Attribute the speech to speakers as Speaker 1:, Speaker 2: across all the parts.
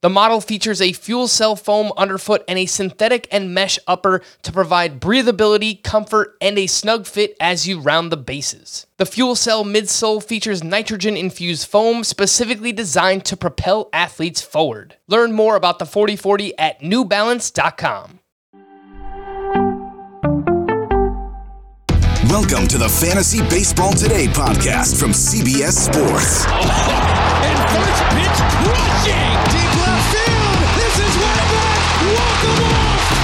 Speaker 1: The model features a fuel cell foam underfoot and a synthetic and mesh upper to provide breathability, comfort, and a snug fit as you round the bases. The fuel cell midsole features nitrogen infused foam specifically designed to propel athletes forward. Learn more about the 4040 at newbalance.com.
Speaker 2: Welcome to the Fantasy Baseball Today podcast from CBS Sports.
Speaker 3: And first pitch crushing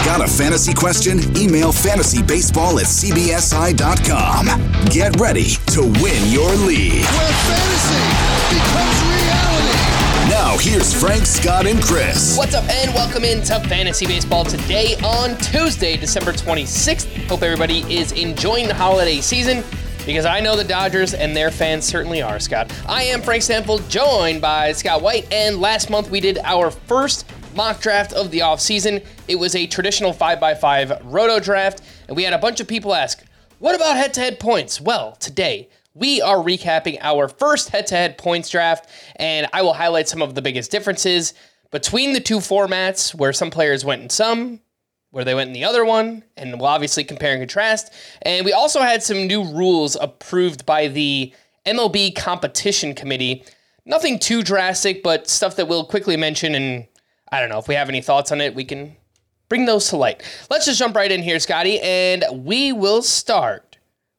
Speaker 2: Got a fantasy question? Email fantasybaseball at cbsi.com. Get ready to win your league.
Speaker 3: Where fantasy becomes reality.
Speaker 2: Now, here's Frank, Scott, and Chris.
Speaker 1: What's up, and welcome into Fantasy Baseball today on Tuesday, December 26th. Hope everybody is enjoying the holiday season because I know the Dodgers and their fans certainly are, Scott. I am Frank Stampfl, joined by Scott White, and last month we did our first mock draft of the offseason. It was a traditional 5x5 roto draft, and we had a bunch of people ask, what about head to head points? Well, today, we are recapping our first head to head points draft, and I will highlight some of the biggest differences between the two formats where some players went in some, where they went in the other one, and we'll obviously compare and contrast. And we also had some new rules approved by the MLB Competition Committee. Nothing too drastic, but stuff that we'll quickly mention. And I don't know if we have any thoughts on it, we can bring those to light. Let's just jump right in here, Scotty, and we will start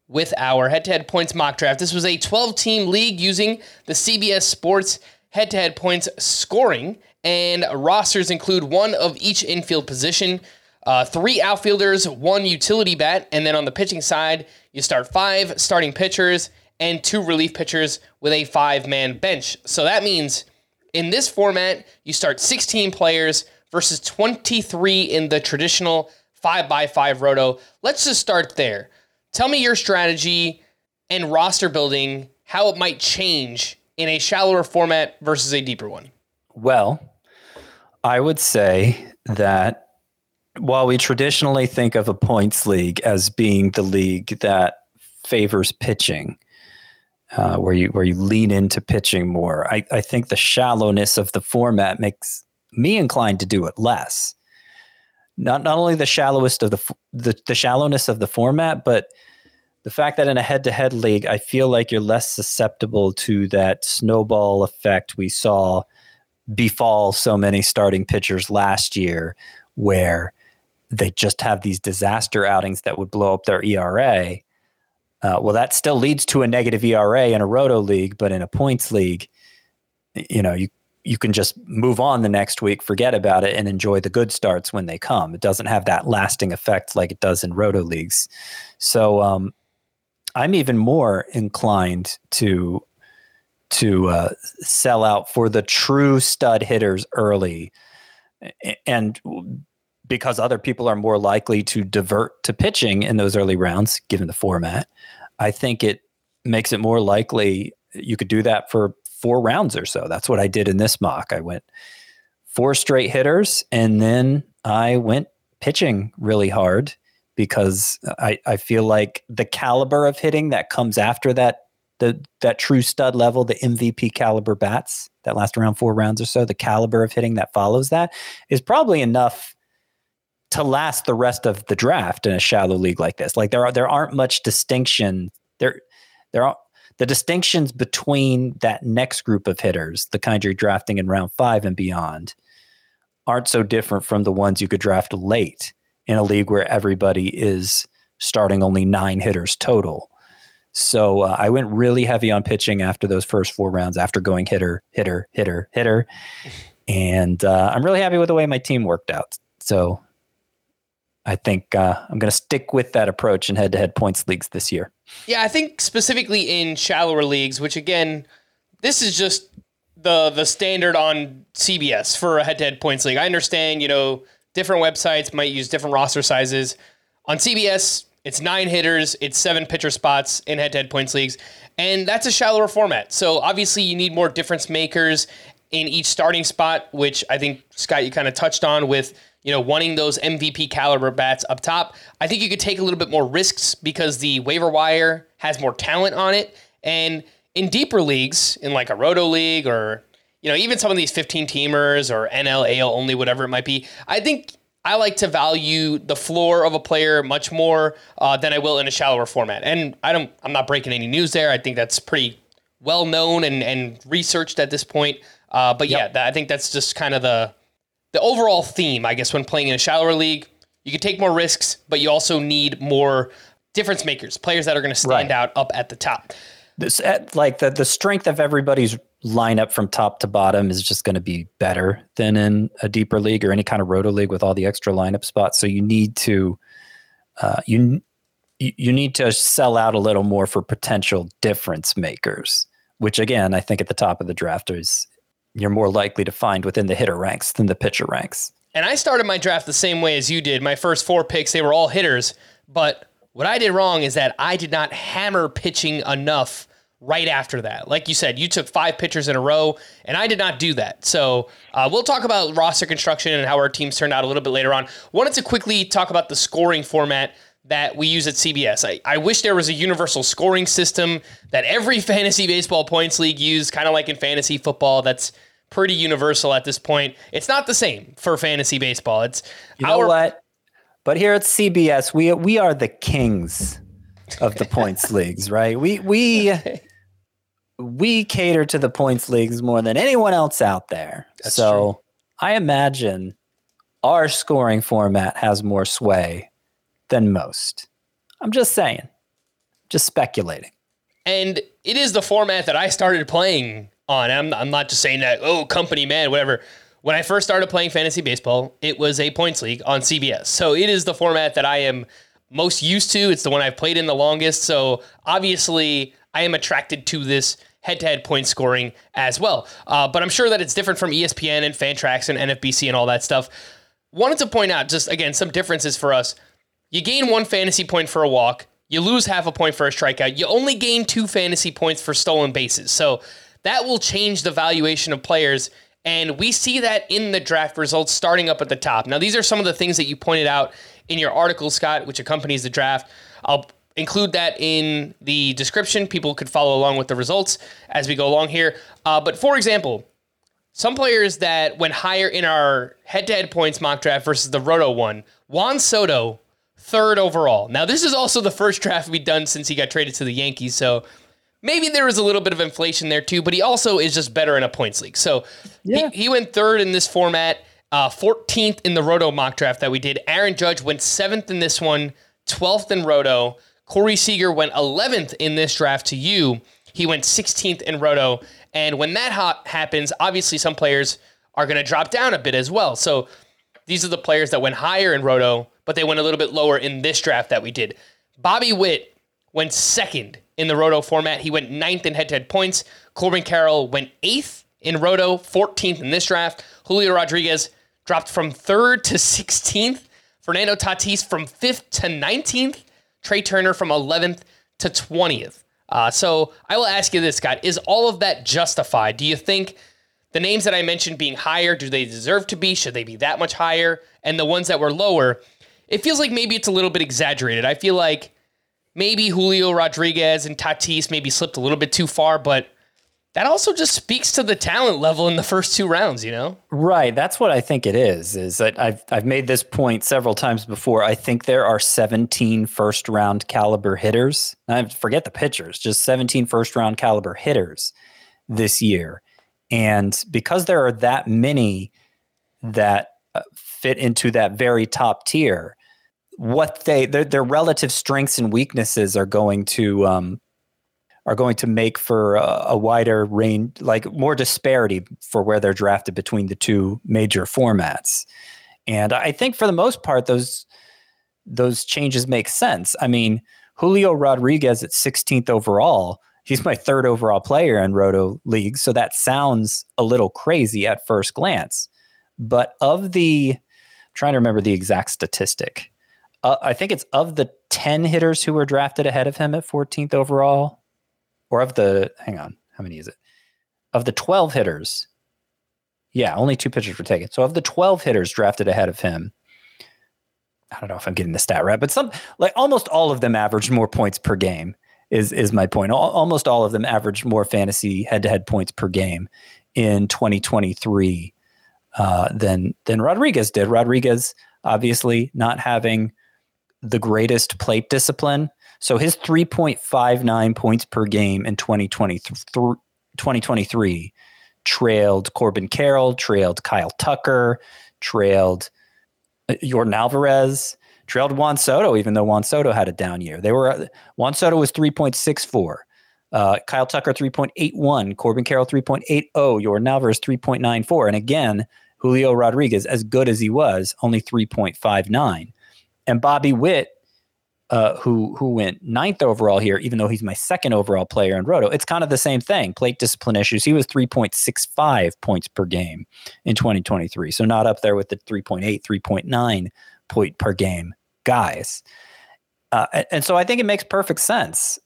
Speaker 1: with our head to head points mock draft. This was a 12 team league using the CBS Sports head to head points scoring, and rosters include one of each infield position. Uh, three outfielders, one utility bat, and then on the pitching side, you start five starting pitchers and two relief pitchers with a five man bench. So that means in this format, you start 16 players versus 23 in the traditional 5x5 roto. Let's just start there. Tell me your strategy and roster building, how it might change in a shallower format versus a deeper one.
Speaker 4: Well, I would say that while we traditionally think of a points league as being the league that favors pitching, uh, where you where you lean into pitching more, I, I think the shallowness of the format makes me inclined to do it less. Not not only the shallowest of the the, the shallowness of the format, but the fact that in a head-to-head league, I feel like you're less susceptible to that snowball effect we saw befall so many starting pitchers last year, where they just have these disaster outings that would blow up their ERA. Uh, well, that still leads to a negative ERA in a roto league, but in a points league, you know, you you can just move on the next week, forget about it, and enjoy the good starts when they come. It doesn't have that lasting effect like it does in roto leagues. So um, I'm even more inclined to to uh, sell out for the true stud hitters early, and because other people are more likely to divert to pitching in those early rounds, given the format, I think it makes it more likely you could do that for four rounds or so. That's what I did in this mock. I went four straight hitters and then I went pitching really hard because I, I feel like the caliber of hitting that comes after that the that true stud level, the MVP caliber bats that last around four rounds or so, the caliber of hitting that follows that is probably enough to last the rest of the draft in a shallow league like this. Like there are there aren't much distinction there there are the distinctions between that next group of hitters, the kind you're drafting in round five and beyond, aren't so different from the ones you could draft late in a league where everybody is starting only nine hitters total. So uh, I went really heavy on pitching after those first four rounds, after going hitter, hitter, hitter, hitter. And uh, I'm really happy with the way my team worked out. So I think uh, I'm going to stick with that approach in head to head points leagues this year.
Speaker 1: Yeah, I think specifically in shallower leagues, which again, this is just the the standard on CBS for a head to head points league. I understand, you know, different websites might use different roster sizes. On CBS, it's nine hitters, it's seven pitcher spots in head to head points leagues, and that's a shallower format. So obviously, you need more difference makers in each starting spot, which I think Scott you kind of touched on with you know wanting those MVP caliber bats up top. I think you could take a little bit more risks because the waiver wire has more talent on it, and in deeper leagues, in like a roto league or you know even some of these 15 teamers or NL AL only whatever it might be, I think I like to value the floor of a player much more uh, than I will in a shallower format. And I don't, I'm not breaking any news there. I think that's pretty well known and, and researched at this point. Uh, but yep. yeah, that, I think that's just kind of the the overall theme, I guess, when playing in a shallower league. You can take more risks, but you also need more difference makers, players that are going to stand right. out up at the top.
Speaker 4: This, like the the strength of everybody's lineup from top to bottom is just going to be better than in a deeper league or any kind of roto league with all the extra lineup spots. So you need to uh, you you need to sell out a little more for potential difference makers, which again I think at the top of the draft is you're more likely to find within the hitter ranks than the pitcher ranks.
Speaker 1: And I started my draft the same way as you did. My first four picks they were all hitters, but what I did wrong is that I did not hammer pitching enough right after that. Like you said, you took five pitchers in a row, and I did not do that. So uh, we'll talk about roster construction and how our teams turned out a little bit later on. Wanted to quickly talk about the scoring format that we use at CBS. I, I wish there was a universal scoring system that every fantasy baseball points league used, kind of like in fantasy football. That's pretty universal at this point. It's not the same for fantasy baseball. It's
Speaker 4: you know our, what? But here at CBS, we we are the kings of the points leagues, right? We we we cater to the points leagues more than anyone else out there. That's so true. I imagine our scoring format has more sway than most. I'm just saying, just speculating.
Speaker 1: And it is the format that I started playing on. I'm, I'm not just saying that, oh, company man, whatever. When I first started playing fantasy baseball, it was a points league on CBS. So it is the format that I am most used to. It's the one I've played in the longest. So obviously, I am attracted to this head-to-head point scoring as well. Uh, but I'm sure that it's different from ESPN and Fantrax and NFBC and all that stuff. Wanted to point out just again some differences for us. You gain one fantasy point for a walk. You lose half a point for a strikeout. You only gain two fantasy points for stolen bases. So that will change the valuation of players. And we see that in the draft results starting up at the top. Now, these are some of the things that you pointed out in your article, Scott, which accompanies the draft. I'll include that in the description. People could follow along with the results as we go along here. Uh, but for example, some players that went higher in our head to head points mock draft versus the Roto one, Juan Soto, third overall. Now, this is also the first draft we've done since he got traded to the Yankees. So maybe there was a little bit of inflation there too, but he also is just better in a points league. So yeah. he, he went third in this format. Uh, 14th in the Roto mock draft that we did. Aaron Judge went seventh in this one, 12th in Roto. Corey Seager went 11th in this draft to you. He went 16th in Roto. And when that ha- happens, obviously some players are going to drop down a bit as well. So these are the players that went higher in Roto, but they went a little bit lower in this draft that we did. Bobby Witt went second in the Roto format. He went ninth in head to head points. Corbin Carroll went eighth in Roto, 14th in this draft. Julio Rodriguez dropped from third to 16th. Fernando Tatis from fifth to 19th. Trey Turner from 11th to 20th. Uh, so I will ask you this, Scott: Is all of that justified? Do you think the names that I mentioned being higher, do they deserve to be? Should they be that much higher? And the ones that were lower, it feels like maybe it's a little bit exaggerated. I feel like maybe Julio Rodriguez and Tatis maybe slipped a little bit too far, but that also just speaks to the talent level in the first two rounds, you know?
Speaker 4: Right. That's what I think it is. Is that I've I've made this point several times before. I think there are 17 first round caliber hitters. I forget the pitchers, just 17 first round caliber hitters this year. And because there are that many that uh, fit into that very top tier, what they their, their relative strengths and weaknesses are going to um, are going to make for a, a, wider range, like more disparity for where they're drafted between the two major formats. And I think for the most part, those those changes make sense. I mean, Julio Rodriguez at 16th overall, he's my third overall player in Roto League, so that sounds a little crazy at first glance. But of the, trying to remember the exact statistic, uh, I think it's of the 10 hitters who were drafted ahead of him at 14th overall, or of the, hang on, how many is it? Of the 12 hitters, yeah, only two pitchers were taken. So of the 12 hitters drafted ahead of him, I don't know if I'm getting the stat right, but some like almost all of them averaged more points per game. Is is my point? almost all of them averaged more fantasy head to head points per game in 2023 uh, than than Rodriguez did. Rodriguez obviously not having the greatest plate discipline. So his 3.59 points per game in 2023 trailed Corbin Carroll, trailed Kyle Tucker, trailed Yordan Alvarez, trailed Juan Soto, even though Juan Soto had a down year. They were Juan Soto was 3.64. Uh, Kyle Tucker 3.81, Corbin Carroll 3.80, Yordan Alvarez 3.94. And again, Julio Rodriguez, as good as he was, only 3.59. And Bobby Witt, uh, who who went ninth overall here, even though he's my second overall player in Roto, it's kind of the same thing. Plate discipline issues. He was 3.65 points per game in 2023. So not up there with the 3.8, 3.9 point per game guys. Uh, and so I think it makes perfect sense.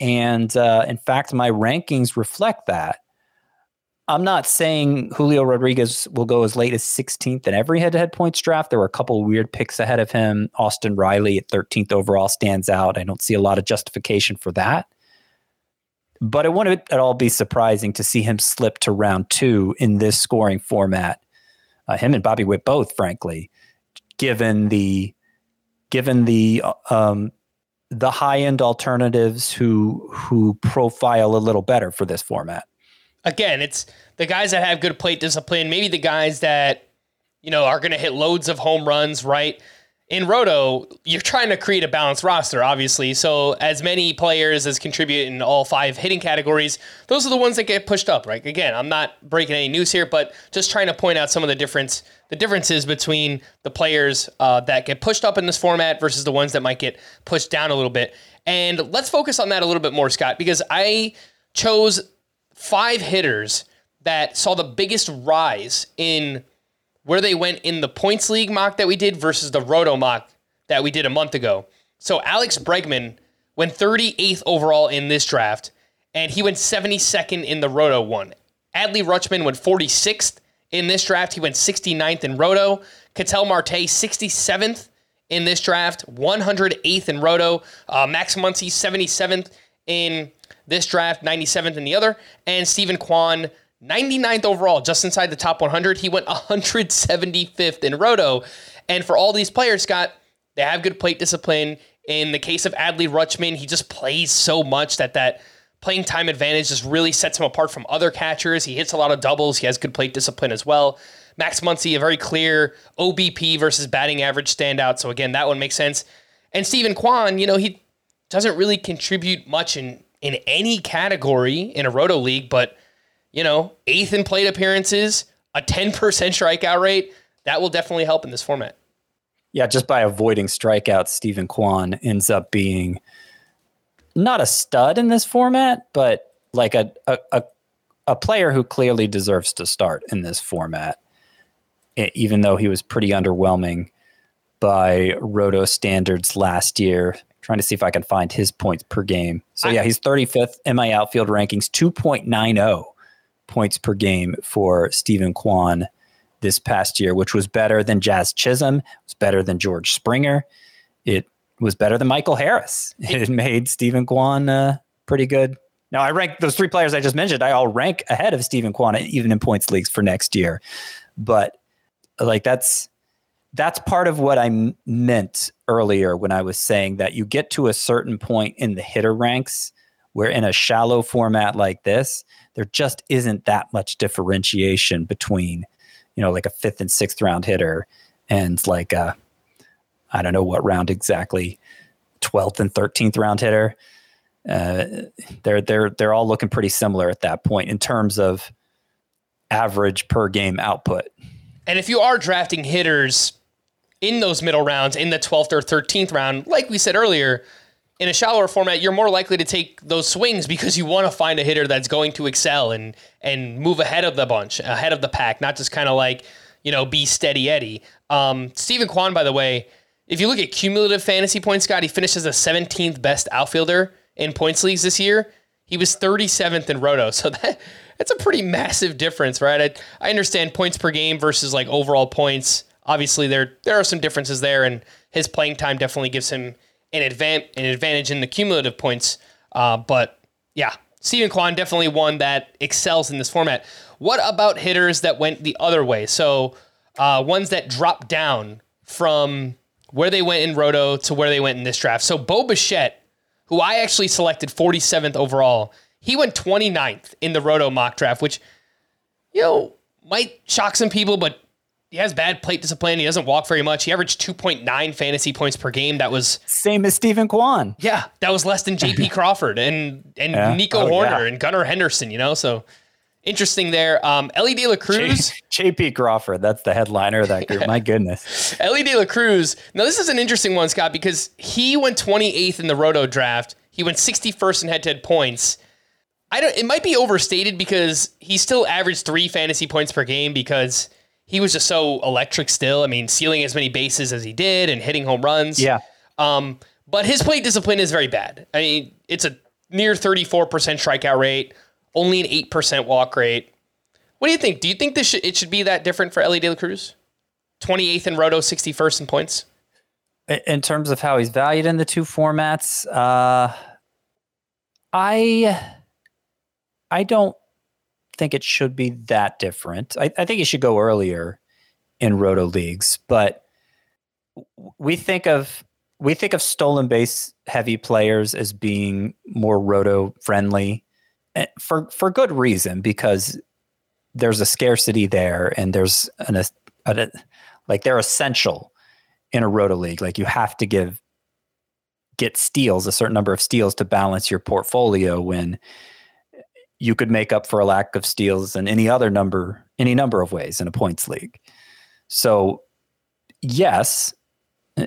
Speaker 4: And uh, in fact, my rankings reflect that. I'm not saying Julio Rodriguez will go as late as 16th in every head to head points draft. There were a couple weird picks ahead of him. Austin Riley at 13th overall stands out. I don't see a lot of justification for that. But it wouldn't at all be surprising to see him slip to round two in this scoring format. Uh, him and Bobby Witt both, frankly, given the given the um, the high end alternatives who who profile a little better for this format
Speaker 1: again, it's the guys that have good plate discipline, maybe the guys that, you know, are going to hit loads of home runs, right? In Roto, you're trying to create a balanced roster, obviously. So, as many players as contribute in all five hitting categories, those are the ones that get pushed up, right? Again, I'm not breaking any news here, but just trying to point out some of the difference, the differences between the players uh, that get pushed up in this format versus the ones that might get pushed down a little bit. And let's focus on that a little bit more, Scott, because I chose five hitters that saw the biggest rise in where they went in the points league mock that we did versus the roto mock that we did a month ago. So Alex Bregman went 38th overall in this draft, and he went 72nd in the roto one. Adley Rutschman went 46th in this draft. He went 69th in roto. Ketel Marte 67th in this draft, 108th in roto. Uh, Max Muncy 77th in this draft, 97th in the other, and Steven Kwan, 99th overall, just inside the top 100. He went 175th in Roto. And for all these players, Scott, they have good plate discipline. In the case of Adley Rutschman, he just plays so much that that playing time advantage just really sets him apart from other catchers. He hits a lot of doubles. He has good plate discipline as well. Max Muncy, a very clear OBP versus batting average standout. So again, that one makes sense. And Steven Kwan, you know, he doesn't really contribute much in in any category in a roto league, but you know, eighth in plate appearances, a 10% strikeout rate, that will definitely help in this format.
Speaker 4: Yeah, just by avoiding strikeouts, Steven Kwan ends up being not a stud in this format, but like a, a, a, a player who clearly deserves to start in this format, even though he was pretty underwhelming by roto standards last year trying to see if I can find his points per game. So yeah, he's 35th in my outfield rankings, 2.90 points per game for Steven Kwan this past year, which was better than Jazz Chisholm, it was better than George Springer. It was better than Michael Harris. It made Steven Kwan uh, pretty good. Now I rank those three players I just mentioned. I all rank ahead of Steven Kwan, even in points leagues for next year. But like that's that's part of what I meant earlier when I was saying that you get to a certain point in the hitter ranks where in a shallow format like this, there just isn't that much differentiation between, you know, like a fifth and sixth round hitter and like a, I don't know what round exactly, 12th and 13th round hitter. Uh, they're they're they're all looking pretty similar at that point in terms of average per game output.
Speaker 1: And if you are drafting hitters in those middle rounds, in the 12th or 13th round, like we said earlier, in a shallower format, you're more likely to take those swings because you want to find a hitter that's going to excel and and move ahead of the bunch, ahead of the pack, not just kind of like you know be steady Eddie. Um, Steven Kwan, by the way, if you look at cumulative fantasy points, Scott, he finished as the 17th best outfielder in points leagues this year. He was 37th in Roto, so that that's a pretty massive difference, right? I, I understand points per game versus like overall points. Obviously, there there are some differences there, and his playing time definitely gives him an advan- an advantage in the cumulative points. Uh, but yeah, Steven Kwan definitely one that excels in this format. What about hitters that went the other way? So uh, ones that dropped down from where they went in Roto to where they went in this draft. So Bo Bichette who I actually selected 47th overall. He went 29th in the Roto mock draft, which, you know, might shock some people, but he has bad plate discipline. He doesn't walk very much. He averaged 2.9 fantasy points per game. That was
Speaker 4: same as Steven Kwan.
Speaker 1: Yeah, that was less than JP Crawford and and yeah. Nico oh, Hoerner yeah. and Gunnar Henderson, you know? So interesting there. Um, Elly De La Cruz.
Speaker 4: JP Crawford, that's the headliner of that group. My goodness.
Speaker 1: Elly De La Cruz. Now, this is an interesting one, Scott, because he went 28th in the Roto draft. He went 61st in head to head points. I don't, it might be overstated because he still averaged three fantasy points per game because he was just so electric still. I mean, sealing as many bases as he did and hitting home runs.
Speaker 4: Yeah.
Speaker 1: Um, but his plate discipline is very bad. I mean, it's a near 34% strikeout rate, only an 8% walk rate. What do you think? Do you think this should, it should be that different for Elly De La Cruz? 28th in Roto, 61st in points?
Speaker 4: In terms of how he's valued in the two formats, uh, I I don't think it should be that different. I, I think it should go earlier in roto leagues, but we think of we think of stolen base heavy players as being more roto friendly Eh, for for good reason because there's a scarcity there and there's an a, a, like they're essential in a roto league like you have to give get steals a certain number of steals to balance your portfolio when you could make up for a lack of steals in any other number any number of ways in a points league so yes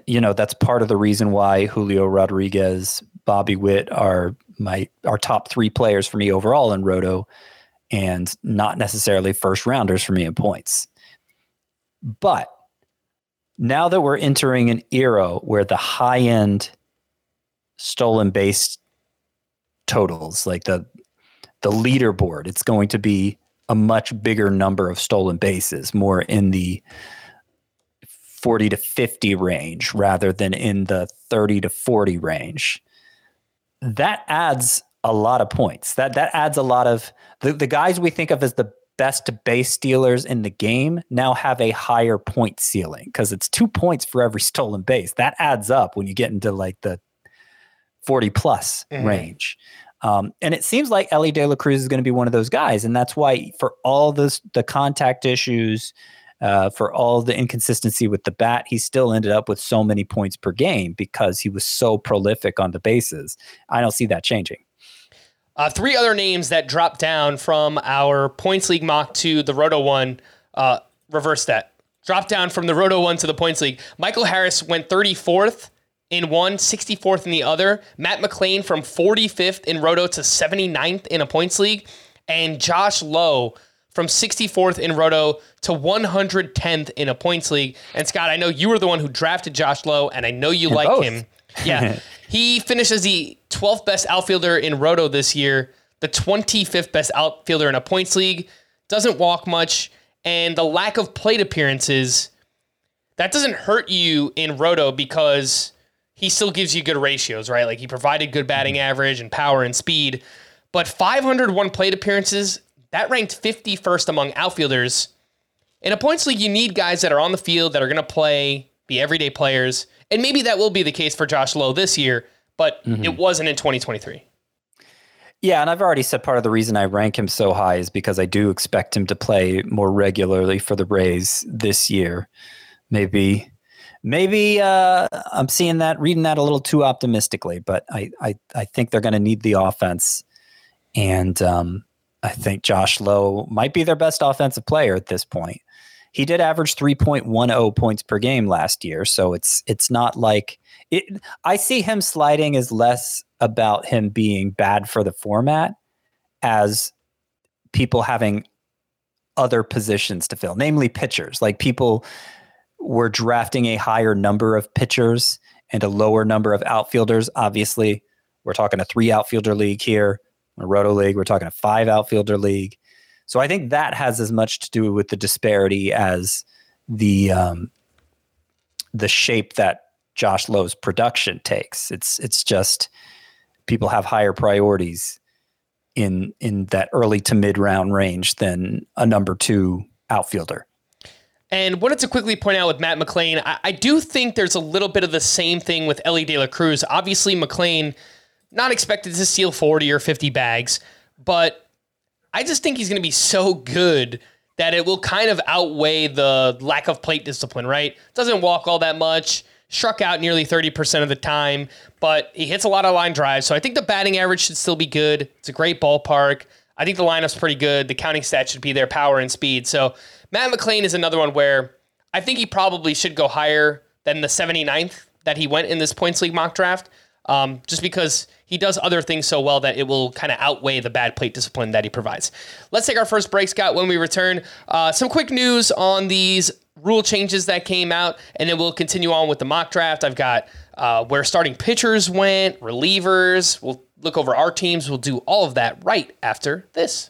Speaker 4: you know that's part of the reason why Julio Rodriguez Bobby Witt are my our top three players for me overall in Roto, and not necessarily first rounders for me in points. But now that we're entering an era where the high end stolen base totals, like the the leaderboard, it's going to be a much bigger number of stolen bases, more in the 40 to 50 range rather than in the 30 to 40 range that adds a lot of points. That that adds a lot of the, the guys we think of as the best base stealers in the game now have a higher point ceiling because it's two points for every stolen base. That adds up when you get into like the 40 plus mm-hmm. range. Um, and it seems like Elly De La Cruz is going to be one of those guys. And that's why for all this, the contact issues, uh, for all the inconsistency with the bat, he still ended up with so many points per game because he was so prolific on the bases. I don't see that changing.
Speaker 1: Uh, three other names that dropped down from our points league mock to the Roto one. Uh, reverse that. Dropped down from the Roto one to the points league. Michael Harris went 34th in one, 64th in the other. Matt McLain from 45th in Roto to 79th in a points league. And Josh Lowe from 64th in Roto to 110th in a points league. And Scott, I know you were the one who drafted Josh Lowe, and I know you like both. him. Yeah. he finishes the 12th best outfielder in Roto this year, the 25th best outfielder in a points league, doesn't walk much, and the lack of plate appearances, that doesn't hurt you in Roto because he still gives you good ratios, right? Like he provided good batting average and power and speed. But 501 plate appearances that ranked 51st among outfielders. In a points league, you need guys that are on the field that are going to play, be everyday players. And maybe that will be the case for Josh Lowe this year, but mm-hmm. it wasn't in 2023.
Speaker 4: Yeah, and I've already said part of the reason I rank him so high is because I do expect him to play more regularly for the Rays this year. Maybe maybe uh, I'm seeing that, reading that a little too optimistically, but I I, I think they're going to need the offense, and um, I think Josh Lowe might be their best offensive player at this point. He did average 3.10 points per game last year, so it's it's not like it. I see him sliding as less about him being bad for the format as people having other positions to fill, namely pitchers. Like people were drafting a higher number of pitchers and a lower number of outfielders. Obviously, we're talking a three outfielder league here, a roto league. We're talking a five outfielder league. So I think that has as much to do with the disparity as the um, the shape that Josh Lowe's production takes. It's it's just people have higher priorities in in that early to mid round range than a number two outfielder.
Speaker 1: And wanted to quickly point out with Matt McLain, I, I do think there's a little bit of the same thing with Elly De La Cruz. Obviously, McLain not expected to steal 40 or 50 bags, but I just think he's going to be so good that it will kind of outweigh the lack of plate discipline, right? Doesn't walk all that much struck out nearly 30% of the time, but he hits a lot of line drives. So I think the batting average should still be good. It's a great ballpark. I think the lineup's pretty good. The counting stats should be there, power and speed. So Matt McLain is another one where I think he probably should go higher than the 79th that he went in this points league mock draft, um, just because he does other things so well that it will kind of outweigh the bad plate discipline that he provides. Let's take our first break, Scott. When we return, uh, some quick news on these rule changes that came out, and then we'll continue on with the mock draft. I've got uh, where starting pitchers went, relievers. We'll look over our teams. We'll do all of that right after this.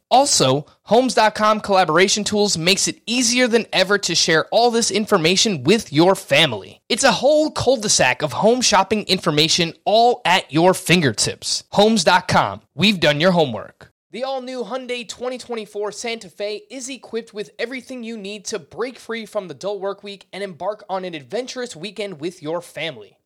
Speaker 1: Also, Homes.com collaboration tools makes it easier than ever to share all this information with your family. It's a whole cul-de-sac of home shopping information all at your fingertips. Homes.com. We've done your homework. The all-new Hyundai 2024 Santa Fe is equipped with everything you need to break free from the dull work week and embark on an adventurous weekend with your family.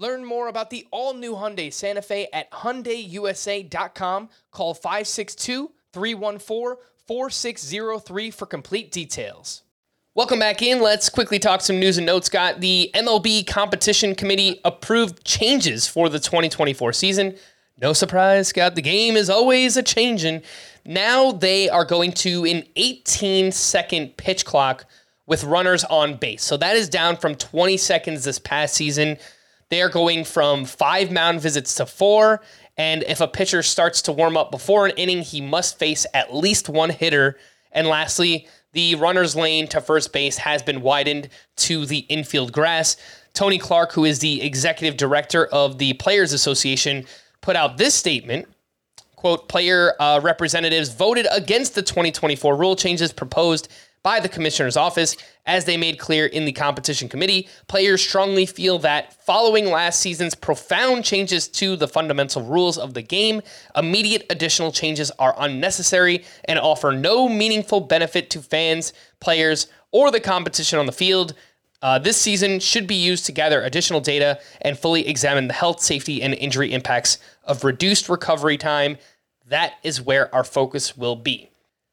Speaker 1: Learn more about the all-new Hyundai Santa Fe at hyundaiusa.com. Call 562-314-4603 for complete details. Welcome back in. Let's quickly talk some news and notes. Scott, the MLB Competition Committee approved changes for the 2024 season. No surprise, Scott. The game is always a changing. Now they are going to an 18 second pitch clock with runners on base. So that is down from 20 seconds this past season. They are going from five mound visits to four. And if a pitcher starts to warm up before an inning, he must face at least one hitter. And lastly, the runner's lane to first base has been widened to the infield grass. Tony Clark, who is the executive director of the Players Association, put out this statement quote player uh, representatives voted against the 2024 rule changes proposed by the commissioner's office. As they made clear in the competition committee, players strongly feel that following last season's profound changes to the fundamental rules of the game, immediate additional changes are unnecessary and offer no meaningful benefit to fans, players, or the competition on the field. Uh, this season should be used to gather additional data and fully examine the health, safety, and injury impacts of reduced recovery time. That is where our focus will be.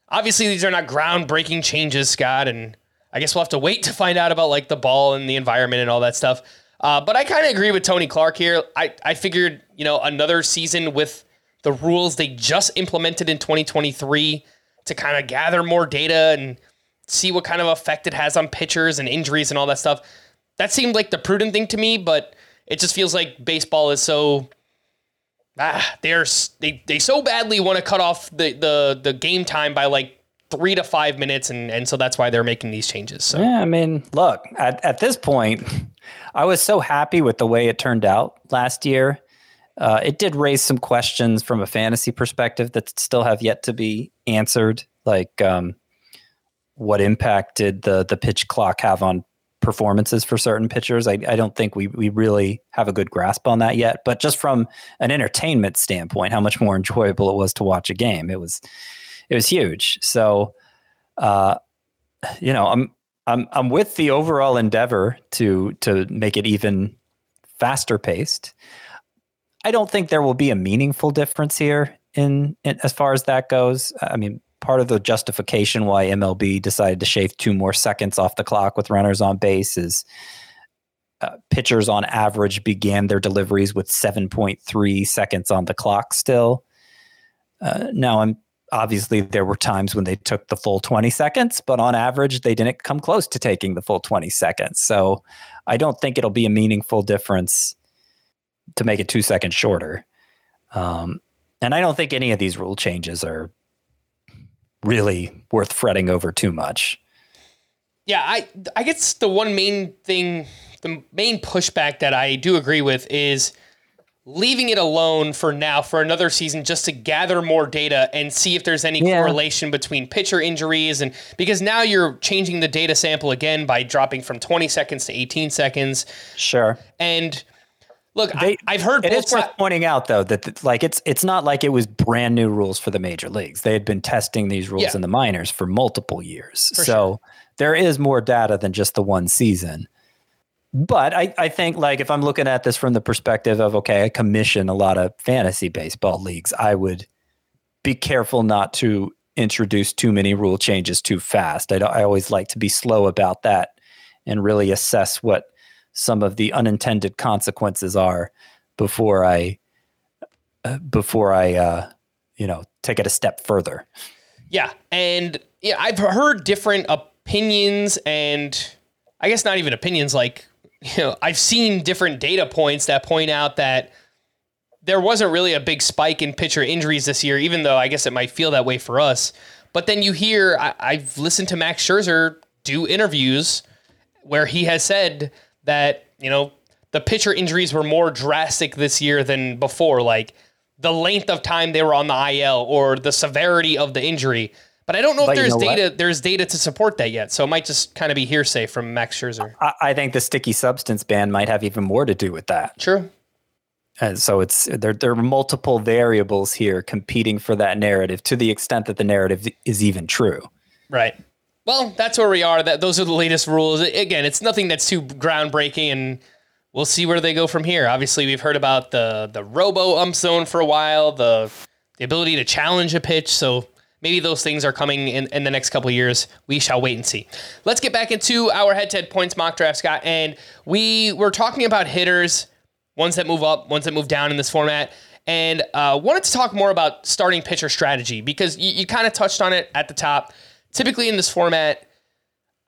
Speaker 1: Obviously these are not groundbreaking changes, Scott, and I guess we'll have to wait to find out about like the ball and the environment and all that stuff. Uh, but I kind of agree with Tony Clark here. I, I figured, you know, another season with the rules they just implemented in 2023 to kind of gather more data and see what kind of effect it has on pitchers and injuries and all that stuff. That seemed like the prudent thing to me, but it just feels like baseball is so ah, they're they, they so badly want to cut off the, the the game time by like three to five minutes and and so that's why they're making these changes. So
Speaker 4: yeah, I mean, look, at, at this point, I was so happy with the way it turned out last year. Uh, it did raise some questions from a fantasy perspective that still have yet to be answered, like um, what impact did the the pitch clock have on performances for certain pitchers. I, I don't think we we really have a good grasp on that yet. But just from an entertainment standpoint, how much more enjoyable it was to watch a game, it was it was huge. So, uh, you know, I'm I'm I'm with the overall endeavor to to make it even faster paced. I don't think there will be a meaningful difference here in, in as far as that goes. I mean, part of the justification why MLB decided to shave two more seconds off the clock with runners on base is uh, pitchers on average began their deliveries with 7.3 seconds on the clock still. Uh, now, I'm obviously there were times when they took the full 20 seconds, but on average, they didn't come close to taking the full 20 seconds. So I don't think it'll be a meaningful difference to make it two seconds shorter. Um, and I don't think any of these rule changes are really worth fretting over too much.
Speaker 1: Yeah, I I guess the one main thing, the main pushback that I do agree with is leaving it alone for now for another season just to gather more data and see if there's any yeah. correlation between pitcher injuries and because now you're changing the data sample again by dropping from 20 seconds to 18 seconds.
Speaker 4: Sure.
Speaker 1: And Look, they, I, have heard
Speaker 4: it is worth pointing out though that like it's it's not like it was brand new rules for the major leagues. They had been testing these rules yeah. in the minors for multiple years. For so sure. there is more data than just the one season. But I, I think like if I'm looking at this from the perspective of okay, I commission a lot of fantasy baseball leagues, I would be careful not to introduce too many rule changes too fast. I, I always like to be slow about that and really assess what some of the unintended consequences are before I uh, before I uh, you know take it a step further.
Speaker 1: Yeah, and yeah, I've heard different opinions, and I guess not even opinions. Like you know, I've seen different data points that point out that there wasn't really a big spike in pitcher injuries this year, even though I guess it might feel that way for us. But then you hear, I, I've listened to Max Scherzer do interviews where he has said that, you know, the pitcher injuries were more drastic this year than before. Like the length of time they were on the IL or the severity of the injury. But I don't know but if there's you know data. What? There's data to support that yet, so it might just kind of be hearsay from Max Scherzer.
Speaker 4: I, I think the sticky substance ban might have even more to do with that.
Speaker 1: True.
Speaker 4: And so it's there. There are multiple variables here competing for that narrative to the extent that the narrative is even true.
Speaker 1: Right. Well, that's where we are. That those are the latest rules. Again, it's nothing that's too groundbreaking, and we'll see where they go from here. Obviously, we've heard about the the robo ump zone for a while, the the ability to challenge a pitch. So maybe those things are coming in, in the next couple of years. We shall wait and see. Let's get back into our head-to-head points mock draft, Scott. And we were talking about hitters, ones that move up, ones that move down in this format. And uh, wanted to talk more about starting pitcher strategy because you, you kind of touched on it at the top typically in this format,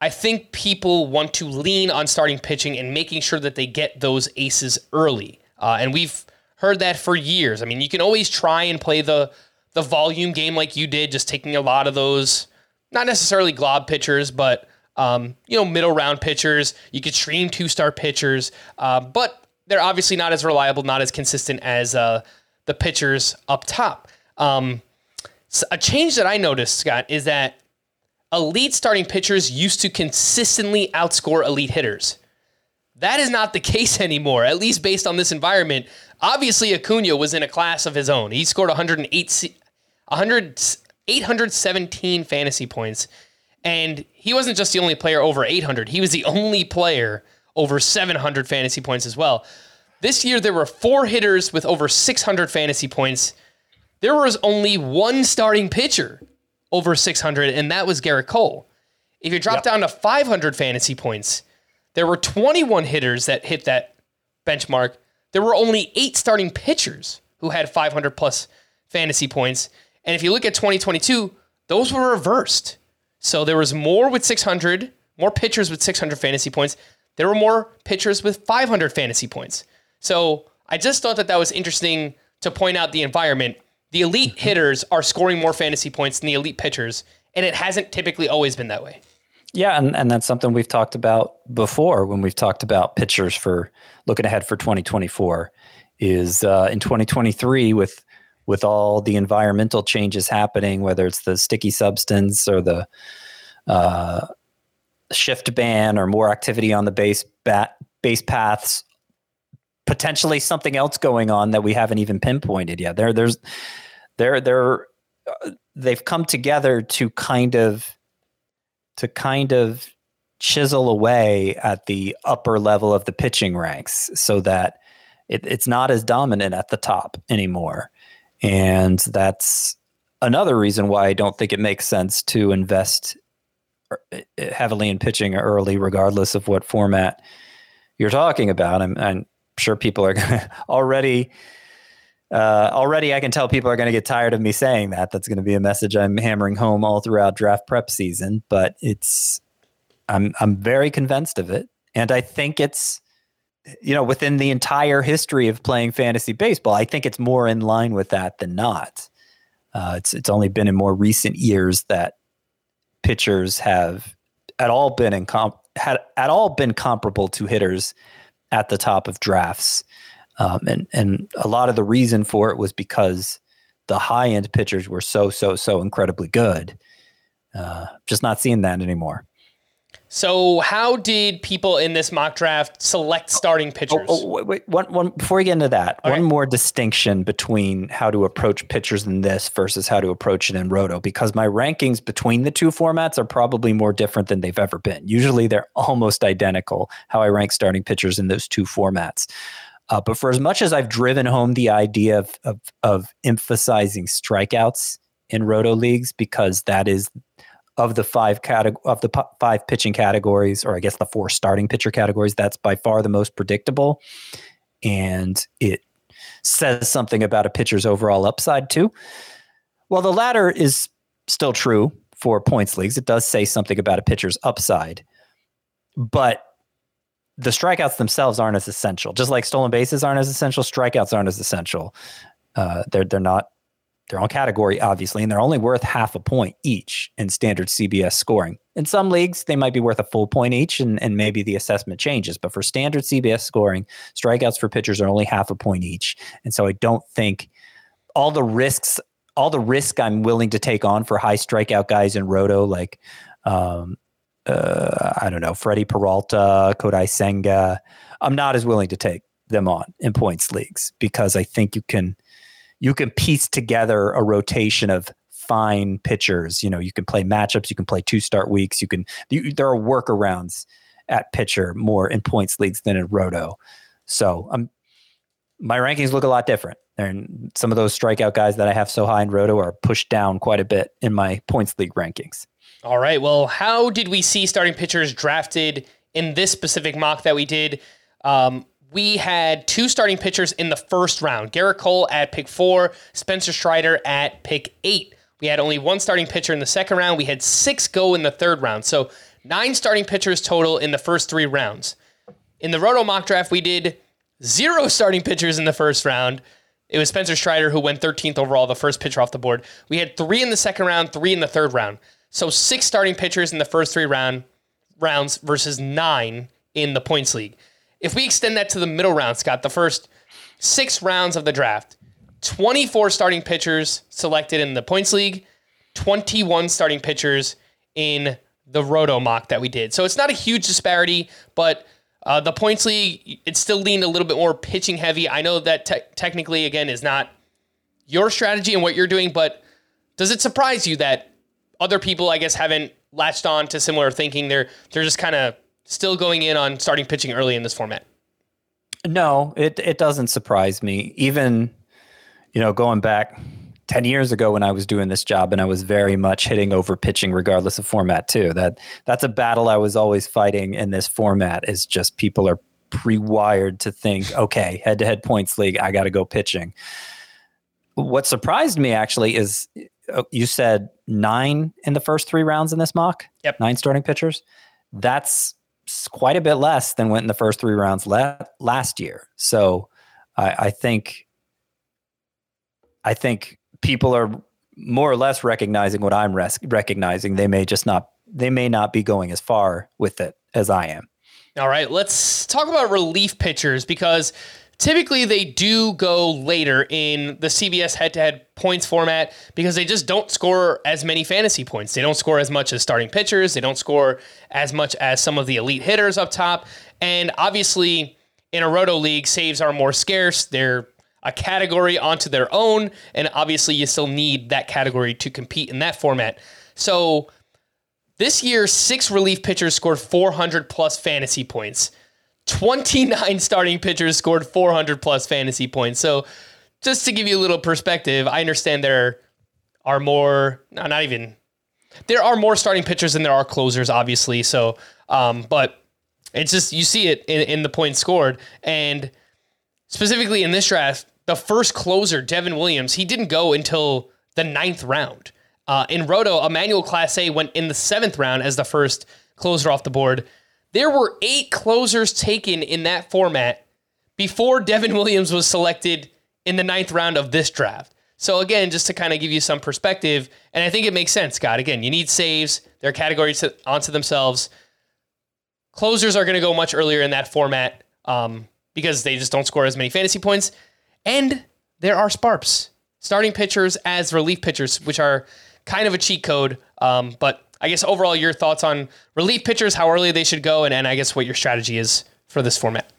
Speaker 1: I think people want to lean on starting pitching and making sure that they get those aces early. Uh, and we've heard that for years. I mean, you can always try and play the the volume game like you did, just taking a lot of those, not necessarily glob pitchers, but um, you know, middle round pitchers. You could stream two star pitchers, uh, but they're obviously not as reliable, not as consistent as uh, the pitchers up top. Um, so a change that I noticed, Scott, is that elite starting pitchers used to consistently outscore elite hitters. That is not the case anymore, at least based on this environment. Obviously, Acuna was in a class of his own. He scored 108, 100, 817 fantasy points. And he wasn't just the only player over 800, he was the only player over 700 fantasy points as well. This year, there were four hitters with over 600 fantasy points. There was only one starting pitcher over 600, and that was Gerrit Cole. If you drop
Speaker 4: Yep.
Speaker 1: down to 500 fantasy points, there were 21 hitters that hit that benchmark. There were only eight starting pitchers who had 500 plus fantasy points. And if you look at 2022, those were reversed. So there was more with 600, more pitchers with 600 fantasy points. There were more pitchers with 500 fantasy points. So I just thought that that was interesting to point out the environment. The elite hitters are scoring more fantasy points than the elite pitchers, and it hasn't typically always been that way.
Speaker 4: Yeah, and, and that's something we've talked about before when we've talked about pitchers for looking ahead for 2024 is uh, in 2023 with with all the environmental changes happening, whether it's the sticky substance or the uh, shift ban or more activity on the base bat base paths, potentially something else going on that we haven't even pinpointed yet. There, there's, there, there, uh, they've come together to kind of to kind of chisel away at the upper level of the pitching ranks so that it, it's not as dominant at the top anymore. And that's another reason why I don't think it makes sense to invest er, heavily in pitching early, regardless of what format you're talking about. I'm, I'm sure people are gonna already. Uh, already, I can tell people are going to get tired of me saying that. That's going to be a message I'm hammering home all throughout draft prep season. But it's, I'm I'm very convinced of it, and I think it's, you know, within the entire history of playing fantasy baseball, I think it's more in line with that than not. Uh, it's it's only been in more recent years that pitchers have at all been in comp had at all been comparable to hitters at the top of drafts. Um, and and a lot of the reason for it was because the high end pitchers were so so so incredibly good. Uh, just not seeing that anymore.
Speaker 1: So, how did people in this mock draft select starting pitchers?
Speaker 4: Oh, oh, wait, wait, one, one, before we get into that,
Speaker 1: All
Speaker 4: one
Speaker 1: right.
Speaker 4: more distinction between how to approach pitchers in this versus how to approach it in Roto, because my rankings between the two formats are probably more different than they've ever been. Usually they're almost identical, how I rank starting pitchers in those two formats. Uh, but for as much as I've driven home the idea of, of, of emphasizing strikeouts in Roto leagues, because that is of the five categ- of the p- five pitching categories, or I guess the four starting pitcher categories, that's by far the most predictable, and it says something about a pitcher's overall upside too. Well, the latter is still true for points leagues. It does say something about a pitcher's upside, but the strikeouts themselves aren't as essential. Just like stolen bases aren't as essential, strikeouts aren't as essential. Uh, they're they're not their own category, obviously, and they're only worth half a point each in standard CBS scoring. In some leagues, they might be worth a full point each, and, and maybe the assessment changes. But for standard CBS scoring, strikeouts for pitchers are only half a point each. And so I don't think all the risks, all the risk I'm willing to take on for high strikeout guys in Roto, like, um, uh, I don't know, Freddie Peralta, Kodai Senga, I'm not as willing to take them on in points leagues because I think you can you can piece together a rotation of fine pitchers. You know, you can play matchups, you can play two start weeks, you can you, there are workarounds at pitcher more in points leagues than in roto. So um, my rankings look a lot different. And some of those strikeout guys that I have so high in roto are pushed down quite a bit in my points league rankings.
Speaker 1: All right. Well, how did we see starting pitchers drafted in this specific mock that we did? Um, we had two starting pitchers in the first round Gerrit Cole at pick four, Spencer Strider at pick eight. We had only one starting pitcher in the second round. We had six go in the third round. So nine starting pitchers total in the first three rounds. In the Roto mock draft, we did zero starting pitchers in the first round. It was Spencer Strider who went 13th overall, the first pitcher off the board. We had three in the second round, three in the third round. So six starting pitchers in the first three round rounds versus nine in the points league. If we extend that to the middle round, Scott, the first six rounds of the draft, 24 starting pitchers selected in the points league, 21 starting pitchers in the roto mock that we did. So it's not a huge disparity, but uh, the points league, it still leaned a little bit more pitching heavy. I know that te- technically, again, is not your strategy and what you're doing, but does it surprise you that other people, I guess, haven't latched on to similar thinking? They're they're just kind of still going in on starting pitching early in this format.
Speaker 4: No, it it doesn't surprise me. Even you know, going back 10 years ago when I was doing this job and I was very much hitting over pitching regardless of format too. That that's a battle I was always fighting in this format is just people are pre-wired to think, okay, head-to-head points league, I got to go pitching. What surprised me actually is uh, you said 9 in the first 3 rounds in this mock?
Speaker 1: Yep.
Speaker 4: 9 starting pitchers. That's quite a bit less than went in the first 3 rounds la- last year. So I, I think I think people are more or less recognizing what I'm res- recognizing. They may just not they may not be going as far with it as I am.
Speaker 1: All right, let's talk about relief pitchers because typically they do go later in the CBS head-to-head points format because they just don't score as many fantasy points. They don't score as much as starting pitchers. They don't score as much as some of the elite hitters up top. And obviously, in a roto league, saves are more scarce. They're a category onto their own. And obviously, you still need that category to compete in that format. So this year, six relief pitchers scored 400 plus fantasy points. 29 starting pitchers scored 400 plus fantasy points. So, just to give you a little perspective, I understand there are more, no, not even, there are more starting pitchers than there are closers, obviously. So, um, but it's just, you see it in, in the points scored. And specifically in this draft, the first closer, Devin Williams, he didn't go until the ninth round. Uh, in Roto, Emmanuel Clase went in the seventh round as the first closer off the board. There were eight closers taken in that format before Devin Williams was selected in the ninth round of this draft. So again, just to kind of give you some perspective, and I think it makes sense, Scott. Again, you need saves; they're categories onto themselves. Closers are going to go much earlier in that format um, because they just don't score as many fantasy points, and there are sparps, starting pitchers as relief pitchers, which are kind of a cheat code. Um, but I guess overall, your thoughts on relief pitchers, how early they should go, and, and I guess what your strategy is for this format.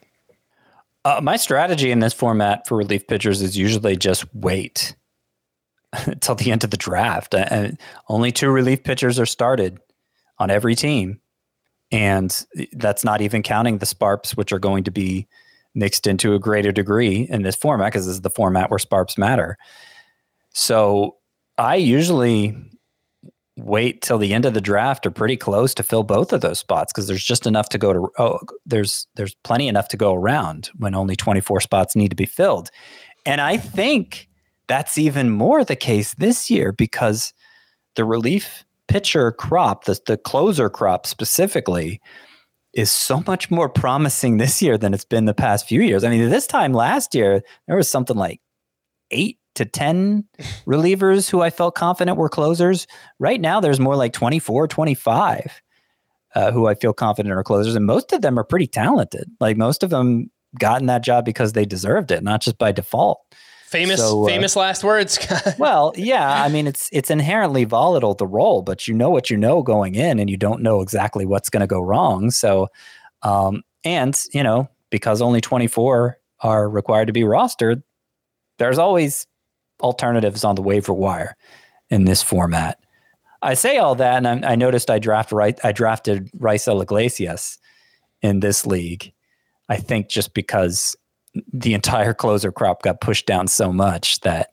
Speaker 4: Uh, my strategy in this format for relief pitchers is usually just wait until the end of the draft. And only two relief pitchers are started on every team. And that's not even counting the Sparps, which are going to be mixed into a greater degree in this format because this is the format where Sparps matter. So I usually wait till the end of the draft or pretty close to fill both of those spots because there's just enough to go to oh there's there's plenty enough to go around when only 24 spots need to be filled. And i think that's even more the case this year because the relief pitcher crop the, the closer crop specifically is so much more promising this year than it's been the past few years. I mean this time last year there was something like eight to 10 relievers who I felt confident were closers. Right now, there's more like 24, 25 uh, who I feel confident are closers. And most of them are pretty talented. Like most of them got in that job because they deserved it, not just by default.
Speaker 1: Famous, so, uh, famous last words.
Speaker 4: well, yeah. I mean, it's it's inherently volatile the role, but you know what you know going in, and you don't know exactly what's going to go wrong. So, um, and you know, because only 24 are required to be rostered, there's always alternatives on the waiver wire in this format. I say all that, and I, I noticed I draft. I drafted Raisel Iglesias in this league. I think just because the entire closer crop got pushed down so much that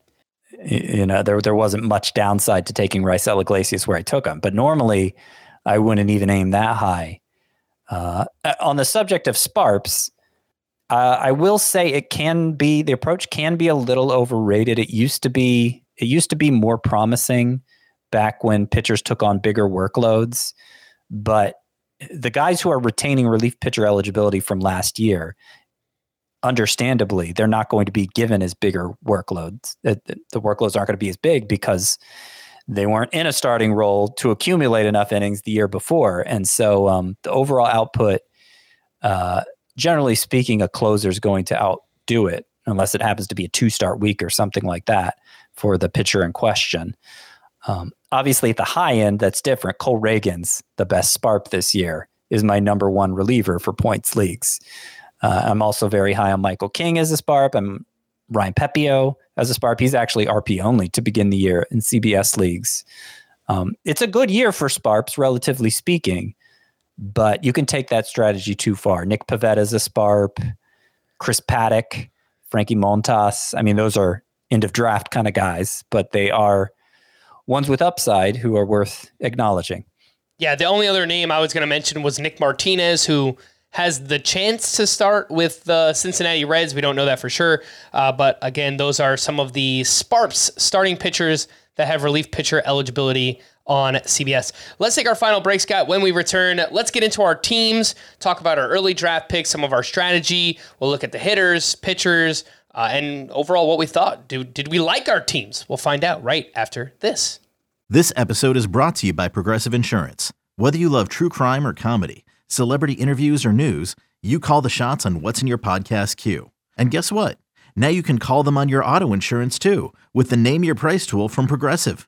Speaker 4: you know there there wasn't much downside to taking Raisel Iglesias where I took him. But normally, I wouldn't even aim that high. Uh, on the subject of Sparps, uh, I will say it can be the approach can be a little overrated. It used to be it used to be more promising back when pitchers took on bigger workloads, but the guys who are retaining relief pitcher eligibility from last year, understandably, they're not going to be given as bigger workloads. The, the workloads aren't going to be as big because they weren't in a starting role to accumulate enough innings the year before, and so um, the overall output. Uh, generally speaking, a closer is going to outdo it unless it happens to be a two start week or something like that for the pitcher in question. Um, obviously, at the high end, that's different. Cole Ragans the best Sparp this year, is my number one reliever for points leagues. Uh, I'm also very high on Michael King as a Sparp. I'm Ryan Pepiot as a Sparp. He's actually RP only to begin the year in CBS leagues. Um, it's a good year for Sparps, relatively speaking but you can take that strategy too far. Nick Pivetta is a Sparp, Chris Paddack, Frankie Montas. I mean, those are end of draft kind of guys, but they are ones with upside who are worth acknowledging.
Speaker 1: Yeah, the only other name I was going to mention was Nick Martinez, who has the chance to start with the Cincinnati Reds. We don't know that for sure. Uh, but again, those are some of the Sparps starting pitchers that have relief pitcher eligibility on CBS. Let's take our final break, Scott. When we return, let's get into our teams, talk about our early draft picks, some of our strategy. We'll look at the hitters, pitchers, uh, and overall what we thought. Do, did we like our teams? We'll find out right after this.
Speaker 5: This episode is brought to you by Progressive Insurance. Whether you love true crime or comedy, celebrity interviews or news, you call the shots on what's in your podcast queue. And guess what? Now you can call them on your auto insurance too with the Name Your Price tool from Progressive.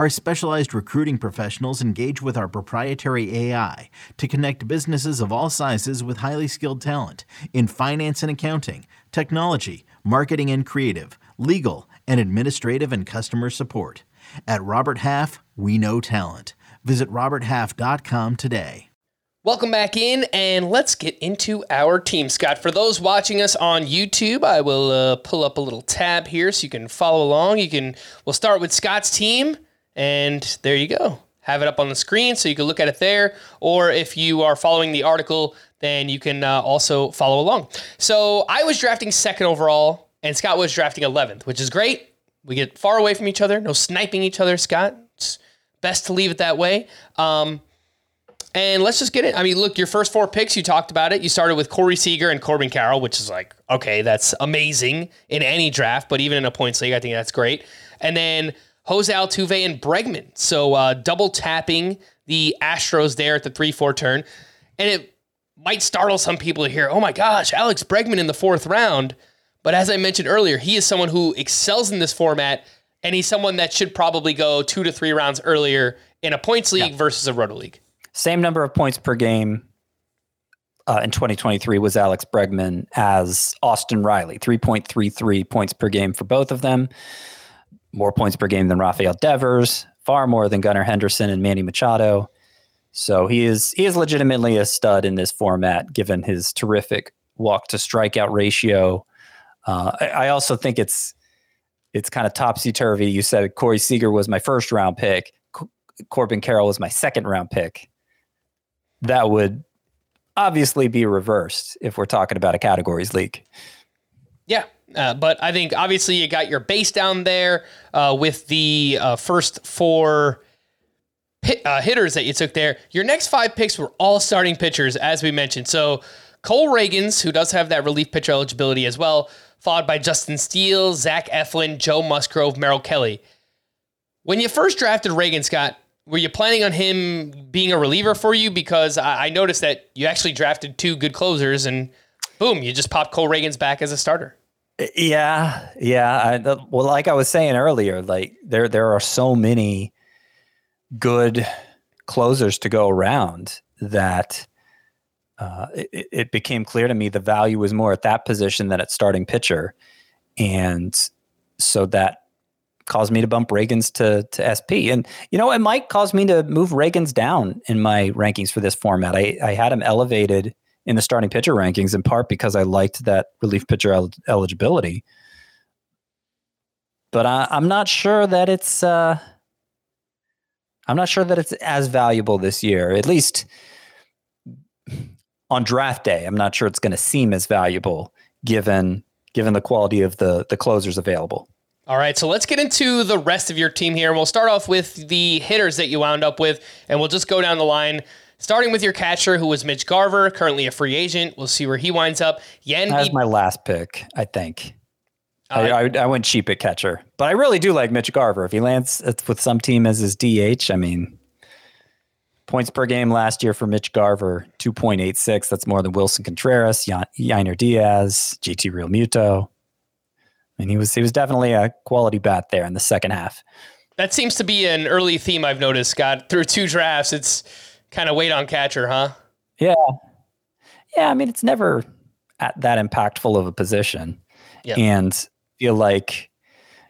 Speaker 5: Our specialized recruiting professionals engage with our proprietary AI to connect businesses of all sizes with highly skilled talent in finance and accounting, technology, marketing and creative, legal, and administrative and customer support. At Robert Half, we know talent. Visit RobertHalf.com today.
Speaker 1: Welcome back in, and let's get into our team, Scott. For those watching us on YouTube, I will uh, pull up a little tab here so you can follow along. You can. We'll start with Scott's team, and there you go. Have it up on the screen so you can look at it there. Or if you are following the article, then you can uh, also follow along. So I was drafting second overall, and Scott was drafting 11th, which is great. We get far away from each other, no sniping each other, Scott. It's best to leave it that way. Um, and let's just get it. I mean, look, your first four picks, you talked about it. You started with Corey Seager and Corbin Carroll, which is like, okay, that's amazing in any draft, but even in a points league, I think that's great. And then Jose Altuve and Bregman. So uh, double tapping the Astros there at the 3 4 turn. And it might startle some people to hear, oh my gosh, Alex Bregman in the fourth round. But as I mentioned earlier, he is someone who excels in this format, and he's someone that should probably go two to three rounds earlier in a points league yeah. versus a roto league.
Speaker 4: Same number of points per game uh, in 2023 was Alex Bregman as Austin Riley, 3.33 points per game for both of them. More points per game than Rafael Devers, far more than Gunnar Henderson and Manny Machado. So he is he is legitimately a stud in this format, given his terrific walk to strikeout ratio. Uh, I, I also think it's it's kind of topsy turvy. You said Corey Seager was my first round pick. Corbin Carroll was my second round pick that would obviously be reversed if we're talking about a categories league.
Speaker 1: Yeah, uh, but I think obviously you got your base down there uh, with the uh, first four hit, uh, hitters that you took there. Your next five picks were all starting pitchers, as we mentioned. So Cole Ragans, who does have that relief pitcher eligibility as well, followed by Justin Steele, Zach Eflin, Joe Musgrove, Merrill Kelly. When you first drafted Reagan Scott, were you planning on him being a reliever for you? Because I, I noticed that you actually drafted two good closers, and boom, you just popped Cole Ragans back as a starter.
Speaker 4: Yeah, yeah. I, well, like I was saying earlier, like there there are so many good closers to go around that uh, it, it, became clear to me the value was more at that position than at starting pitcher, and so that caused me to bump Ragans to to SP. And you know, it might cause me to move Ragans down in my rankings for this format. I, I had him elevated in the starting pitcher rankings in part because I liked that relief pitcher el- eligibility. But I, am not sure that it's uh, I'm not sure that it's as valuable this year. At least on draft day, I'm not sure it's going to seem as valuable given given the quality of the the closers available.
Speaker 1: All right, so let's get into the rest of your team here. We'll start off with the hitters that you wound up with, and we'll just go down the line. Starting with your catcher, who was Mitch Garver, currently a free agent. We'll see where he winds up.
Speaker 4: Yan That's my last pick, I think. Uh, I, I, I, went cheap at catcher, but I really do like Mitch Garver. If he lands with some team as his DH, I mean, points per game last year for Mitch Garver, 2.86. That's more than Willson Contreras, Yainer Diaz, JT Realmuto. And he was he was definitely a quality bat there in the second half.
Speaker 1: That seems to be an early theme I've noticed, Scott. Through two drafts, it's kind of wait on catcher, huh?
Speaker 4: Yeah. Yeah, I mean it's never at that impactful of a position.
Speaker 1: Yeah.
Speaker 4: And feel like,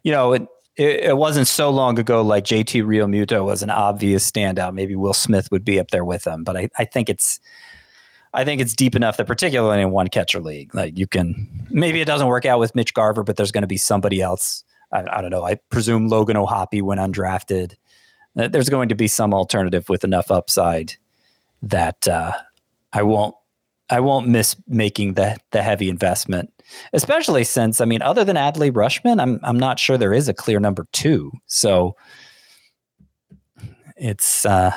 Speaker 4: you know, it, it, it wasn't so long ago like JT Realmuto was an obvious standout. Maybe Will Smith would be up there with him, but I, I think it's I think it's deep enough that particularly in one catcher league, like you can maybe it doesn't work out with Mitch Garver, but there's going to be somebody else. I, I don't know. I presume Logan O'Hoppe went undrafted. Uh, There's going to be some alternative with enough upside that uh, I won't I won't miss making the the heavy investment, especially since I mean, other than Adley Rutschman, I'm I'm not sure there is a clear number two. So it's uh,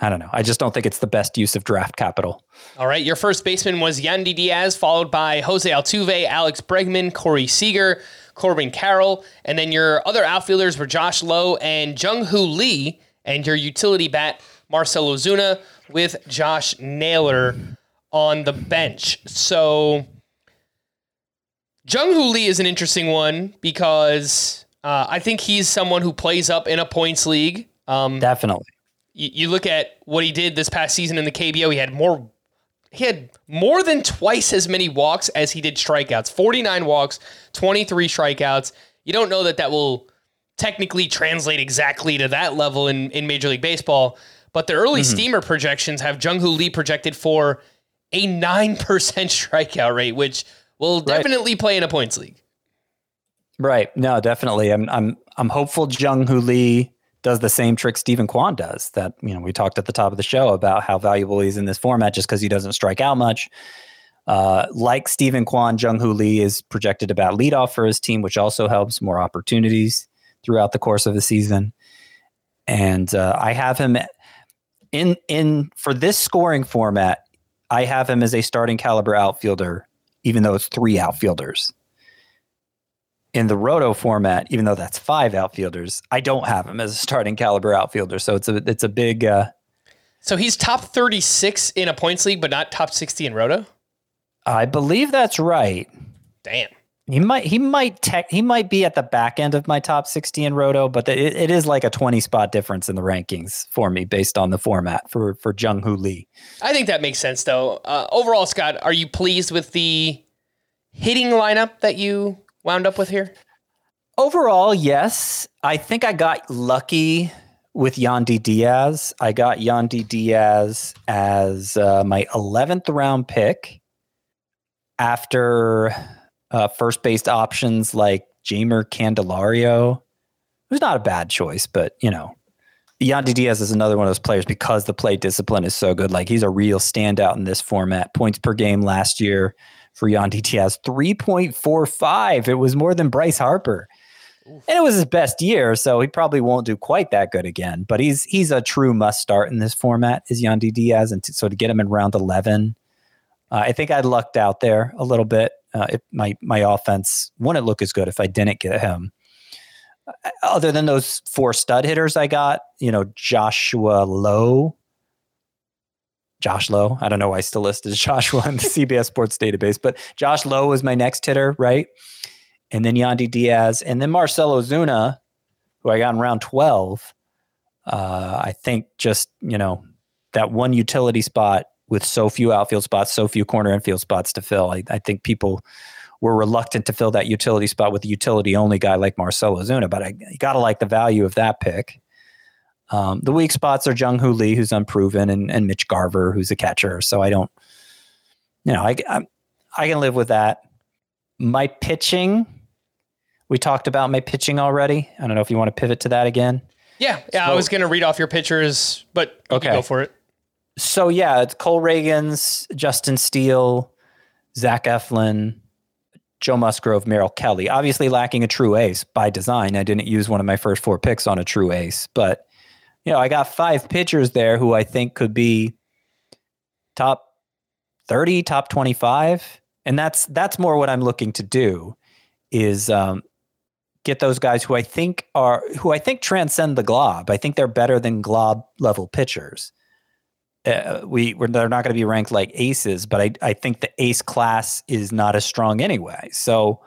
Speaker 4: I don't know. I just don't think it's the best use of draft capital.
Speaker 1: All right, your first baseman was Yandy Diaz, followed by Jose Altuve, Alex Bregman, Corey Seager, Corbin Carroll, and then your other outfielders were Josh Lowe and Jung Hoo Lee, and your utility bat Marcell Ozuna with Josh Naylor on the bench. So Jung Hoo Lee is an interesting one because uh, I think he's someone who plays up in a points league. Um,
Speaker 4: Definitely.
Speaker 1: you, you look at what he did this past season in the KBO. He had more. He had more than twice as many walks as he did strikeouts. Forty nine walks, twenty three strikeouts. You don't know that that will technically translate exactly to that level in, in Major League Baseball, but the early mm-hmm. steamer projections have Jung Hoo Lee projected for a nine percent strikeout rate, which will definitely play in a points league.
Speaker 4: Right. No, definitely. I'm I'm I'm hopeful Jung Hoo Lee does the same trick Steven Kwan does. That you know we talked at the top of the show about how valuable he's in this format just because he doesn't strike out much. Uh, like Steven Kwan, Jung Hoo Lee is projected about leadoff for his team, which also helps more opportunities throughout the course of the season. And uh, I have him in in for this scoring format. I have him as a starting caliber outfielder, even though it's three outfielders in the roto format, even though that's five outfielders, I don't have him as a starting caliber outfielder. So it's a it's a big uh,
Speaker 1: So he's top thirty six in a points league, but not top sixty in roto.
Speaker 4: I believe that's right.
Speaker 1: Damn.
Speaker 4: He might he might tech he might be at the back end of my top 60 in roto, but it, it is like a 20 spot difference in the rankings for me based on the format for for Jung Hoo Lee.
Speaker 1: I think that makes sense, though. Uh, overall, Scott, are you pleased with the hitting lineup that you wound up with here?
Speaker 4: Overall, yes. I think I got lucky with Yandy Diaz. I got Yandy Diaz as uh, my 11th round pick after uh, first based options like Jeimer Candelario. Who's not a bad choice, but you know, Yandy Diaz is another one of those players because the play discipline is so good. Like he's a real standout in this format. Points per game last year for Yandy Diaz, 3.45. It was more than Bryce Harper. And it was his best year, so he probably won't do quite that good again. But he's he's a true must start in this format. Is Yandy Diaz, and to, so to get him in round eleven, uh, I think I lucked out there a little bit. Uh, it, my my offense wouldn't look as good if I didn't get him. Uh, Other than those four stud hitters I got, you know, Joshua Lowe, Josh Lowe. I don't know why I still listed Joshua in the CBS Sports database, but Josh Lowe was my next hitter, right? And then Yandy Diaz, and then Marcell Ozuna, who I got in round 12. Uh, I think just, you know, that one utility spot with so few outfield spots, so few corner infield spots to fill. I, I think people were reluctant to fill that utility spot with a utility only guy like Marcell Ozuna, but I got to like the value of that pick. Um, the weak spots are Jung Hoo Lee, who's unproven, and, and Mitch Garver, who's a catcher. So I don't, you know, I, I, I can live with that. My pitching, we talked about my pitching already. I don't know if you want to pivot to that again.
Speaker 1: Yeah, yeah. I was going to read off your pitchers, but
Speaker 4: Okay.
Speaker 1: go for it.
Speaker 4: So yeah, it's Cole Ragans, Justin Steele, Zach Eflin, Joe Musgrove, Merrill Kelly. Obviously lacking a true ace by design. I didn't use one of my first four picks on a true ace, but you know, I got five pitchers there who I think could be top 30, top 25. And that's that's more what I'm looking to do is um, get those guys who I think are who I think transcend the glob. I think they're better than glob level pitchers uh, we we're, they're not going to be ranked like aces, but I I think the ace class is not as strong anyway. So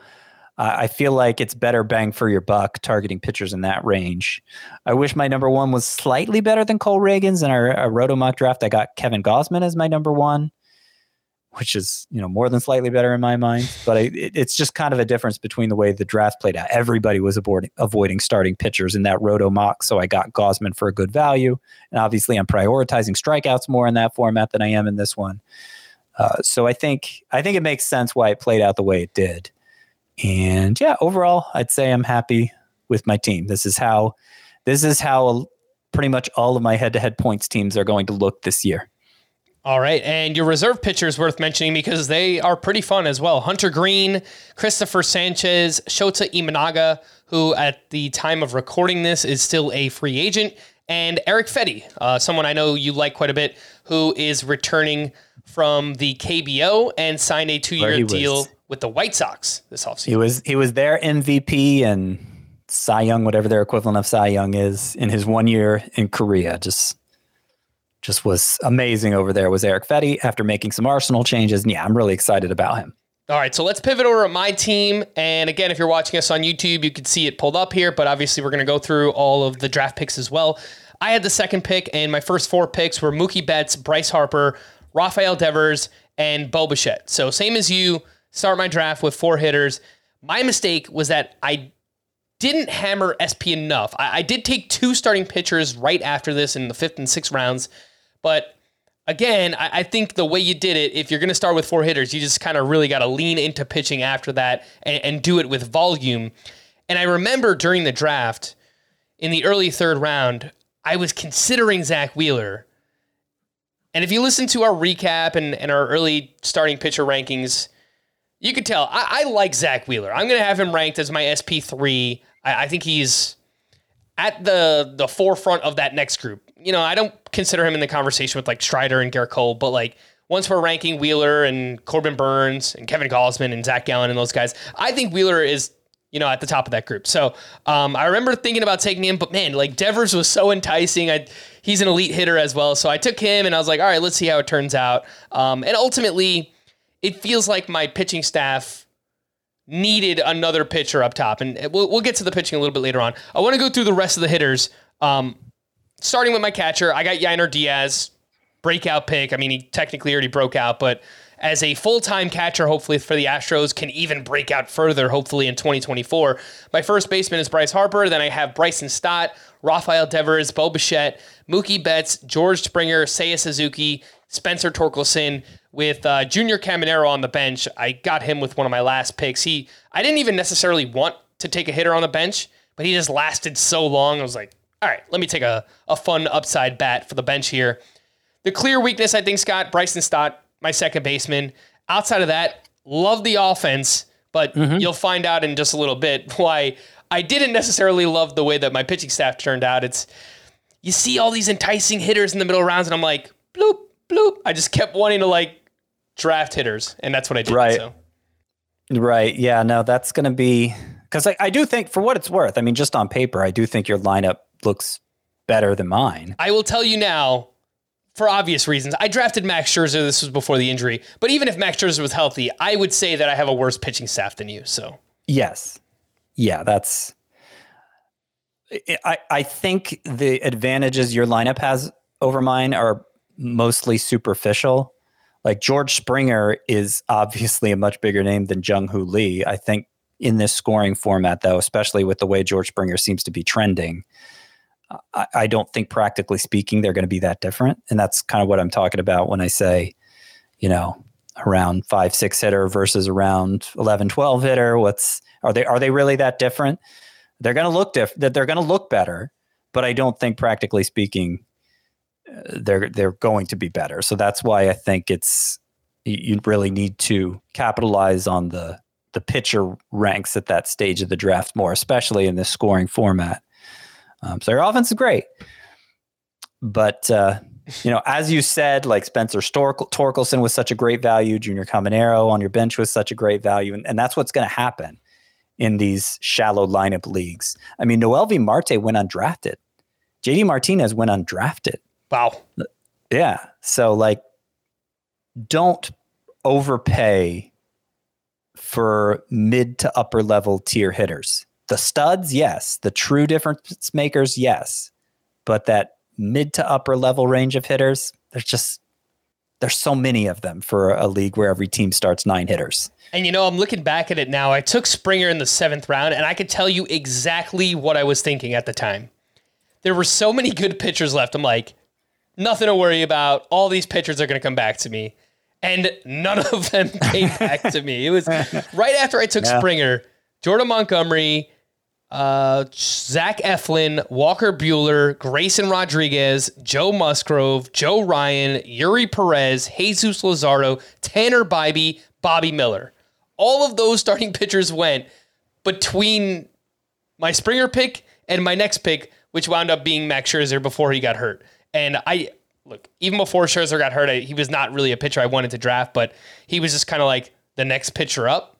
Speaker 4: I feel like it's better bang for your buck targeting pitchers in that range. I wish my number one was slightly better than Cole Ragans in our, our Roto mock draft. I got Kevin Gausman as my number one, which is you know more than slightly better in my mind. But I, it, it's just kind of a difference between the way the draft played out. Everybody was avoiding, avoiding starting pitchers in that Roto mock, so I got Gosman for a good value. And obviously, I'm prioritizing strikeouts more in that format than I am in this one. Uh, so I think I think it makes sense why it played out the way it did. And yeah, overall, I'd say I'm happy with my team. This is how this is how pretty much all of my head-to-head points teams are going to look this year.
Speaker 1: All right, and your reserve pitchers worth mentioning because they are pretty fun as well. Hunter Greene, Christopher Sanchez, Shota Imanaga, who at the time of recording this is still a free agent, and Erick Fedde, uh, someone I know you like quite a bit, who is returning from the KBO and signed a two-year deal. Was with the White Sox this offseason.
Speaker 4: He was he was their MVP and Cy Young, whatever their equivalent of Cy Young is, in his one year in Korea. Just just was amazing over there. Was Erick Fedde after making some Arsenal changes? And yeah, I'm really excited about him.
Speaker 1: All right, so let's pivot over to my team. And again, if you're watching us on YouTube, you can see it pulled up here, but obviously we're going to go through all of the draft picks as well. I had the second pick, and my first four picks were Mookie Betts, Bryce Harper, Rafael Devers, and Bo Bichette. So same as you, start my draft with four hitters. My mistake was that I didn't hammer SP enough. I, I, did take two starting pitchers right after this in the fifth and sixth rounds, but again, I, I think the way you did it, if you're going to start with four hitters, you just kind of really got to lean into pitching after that and, and do it with volume. And I remember during the draft in the early third round, I was considering Zack Wheeler. And if you listen to our recap and, and our early starting pitcher rankings, you could tell I, I like Zack Wheeler. I'm going to have him ranked as my SP3. I, I, think he's at the the forefront of that next group. You know, I don't consider him in the conversation with like Strider and Gerrit Cole, but like once we're ranking Wheeler and Corbin Burnes and Kevin Gausman and Zac Gallen and those guys, I think Wheeler is you know at the top of that group. So um, I remember thinking about taking him, but man, like Devers was so enticing. I he's an elite hitter as well, so I took him and I was like, all right, let's see how it turns out. Um, and ultimately it feels like my pitching staff needed another pitcher up top. And we'll, we'll get to the pitching a little bit later on. I want to go through the rest of the hitters. Um, starting with my catcher, I got Yainer Diaz, breakout pick. I mean, he technically already broke out, but as a full time catcher, hopefully for the Astros, can even break out further, hopefully in 2024. My first baseman is Bryce Harper. Then I have Bryson Stott, Rafael Devers, Bo Bichette, Mookie Betts, George Springer, Seiya Suzuki, Spencer Torkelson with uh, Junior Caminero on the bench. I got him with one of my last picks. He, I didn't even necessarily want to take a hitter on the bench, but he just lasted so long. I was like, all right, let me take a, a fun upside bat for the bench here. The clear weakness, I think, Scott, Bryson Stott, my second baseman. Outside of that, love the offense, but mm-hmm. you'll find out in just a little bit why I didn't necessarily love the way that my pitching staff turned out. It's you see all these enticing hitters in the middle rounds, and I'm like, bloop, bloop. I just kept wanting to like draft hitters, and that's what I did.
Speaker 4: Right.
Speaker 1: So.
Speaker 4: Right. Yeah. No, that's going to be because I, I do think, for what it's worth, I mean, just on paper, I do think your lineup looks better than mine.
Speaker 1: I will tell you now, for obvious reasons. I drafted Max Scherzer. This was before the injury, but even if Max Scherzer was healthy, I would say that I have a worse pitching staff than you. So
Speaker 4: yes, yeah, that's. I I think the advantages your lineup has over mine are mostly superficial. Like George Springer is obviously a much bigger name than Jung Hoo Lee. I think in this scoring format, though, especially with the way George Springer seems to be trending, I, I don't think practically speaking they're going to be that different. And that's kind of what I'm talking about when I say, you know, around five, six hitter versus around 11, 12 hitter. What's are they? Are they really that different? They're going to look different. That they're going to look better, but I don't think practically speaking uh, they're they're going to be better. So that's why I think it's you really need to capitalize on the the pitcher ranks at that stage of the draft more, especially in this scoring format. Um, so your offense is great, but uh, you know, as you said, like Spencer Torkelson was such a great value, Junior Caminero on your bench was such a great value, and, and that's what's going to happen in these shallow lineup leagues. I mean, Noelvi Marte went undrafted. JD Martinez went undrafted.
Speaker 1: Wow.
Speaker 4: Yeah. So like don't overpay for mid to upper level tier hitters. The studs, yes. The true difference makers, yes. But that mid to upper level range of hitters, there's just there's so many of them for a league where every team starts nine hitters.
Speaker 1: And you know, I'm looking back at it now. I took Springer in the seventh round, and I could tell you exactly what I was thinking at the time. There were so many good pitchers left. I'm like, nothing to worry about. All these pitchers are going to come back to me. And none of them came back to me. It was right after I took yeah. Springer, Jordan Montgomery, uh, Zach Eflin, Walker Buehler, Grayson Rodriguez, Joe Musgrove, Joe Ryan, Eury Perez, Jesus Luzardo, Tanner Bibee, Bobby Miller. All of those starting pitchers went between my Springer pick and my next pick, which wound up being Max Scherzer before he got hurt. And I look, even before Scherzer got hurt, I, he was not really a pitcher I wanted to draft, but he was just kind of like the next pitcher up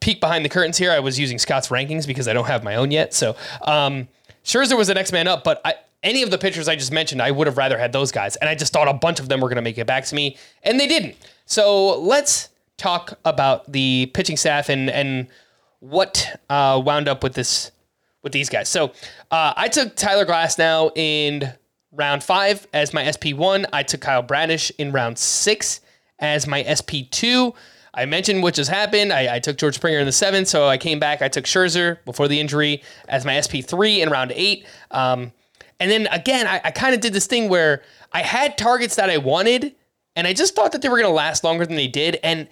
Speaker 1: peek behind the curtains here. I was using Scott's rankings because I don't have my own yet. So um, Scherzer was the next man up, but I, any of the pitchers I just mentioned, I would have rather had those guys. And I just thought a bunch of them were going to make it back to me, and they didn't. So let's talk about the pitching staff and and what uh, wound up with this with these guys. So uh, I took Tyler Glasnow in round five as my SP one. I took Kyle Bradish in round six as my SP two. I mentioned what just happened. I, I, took George Springer in the seventh, so I came back. I took Scherzer before the injury as my SP3 in round eight. Um, and then again, I, I kind of did this thing where I had targets that I wanted, and I just thought that they were going to last longer than they did. And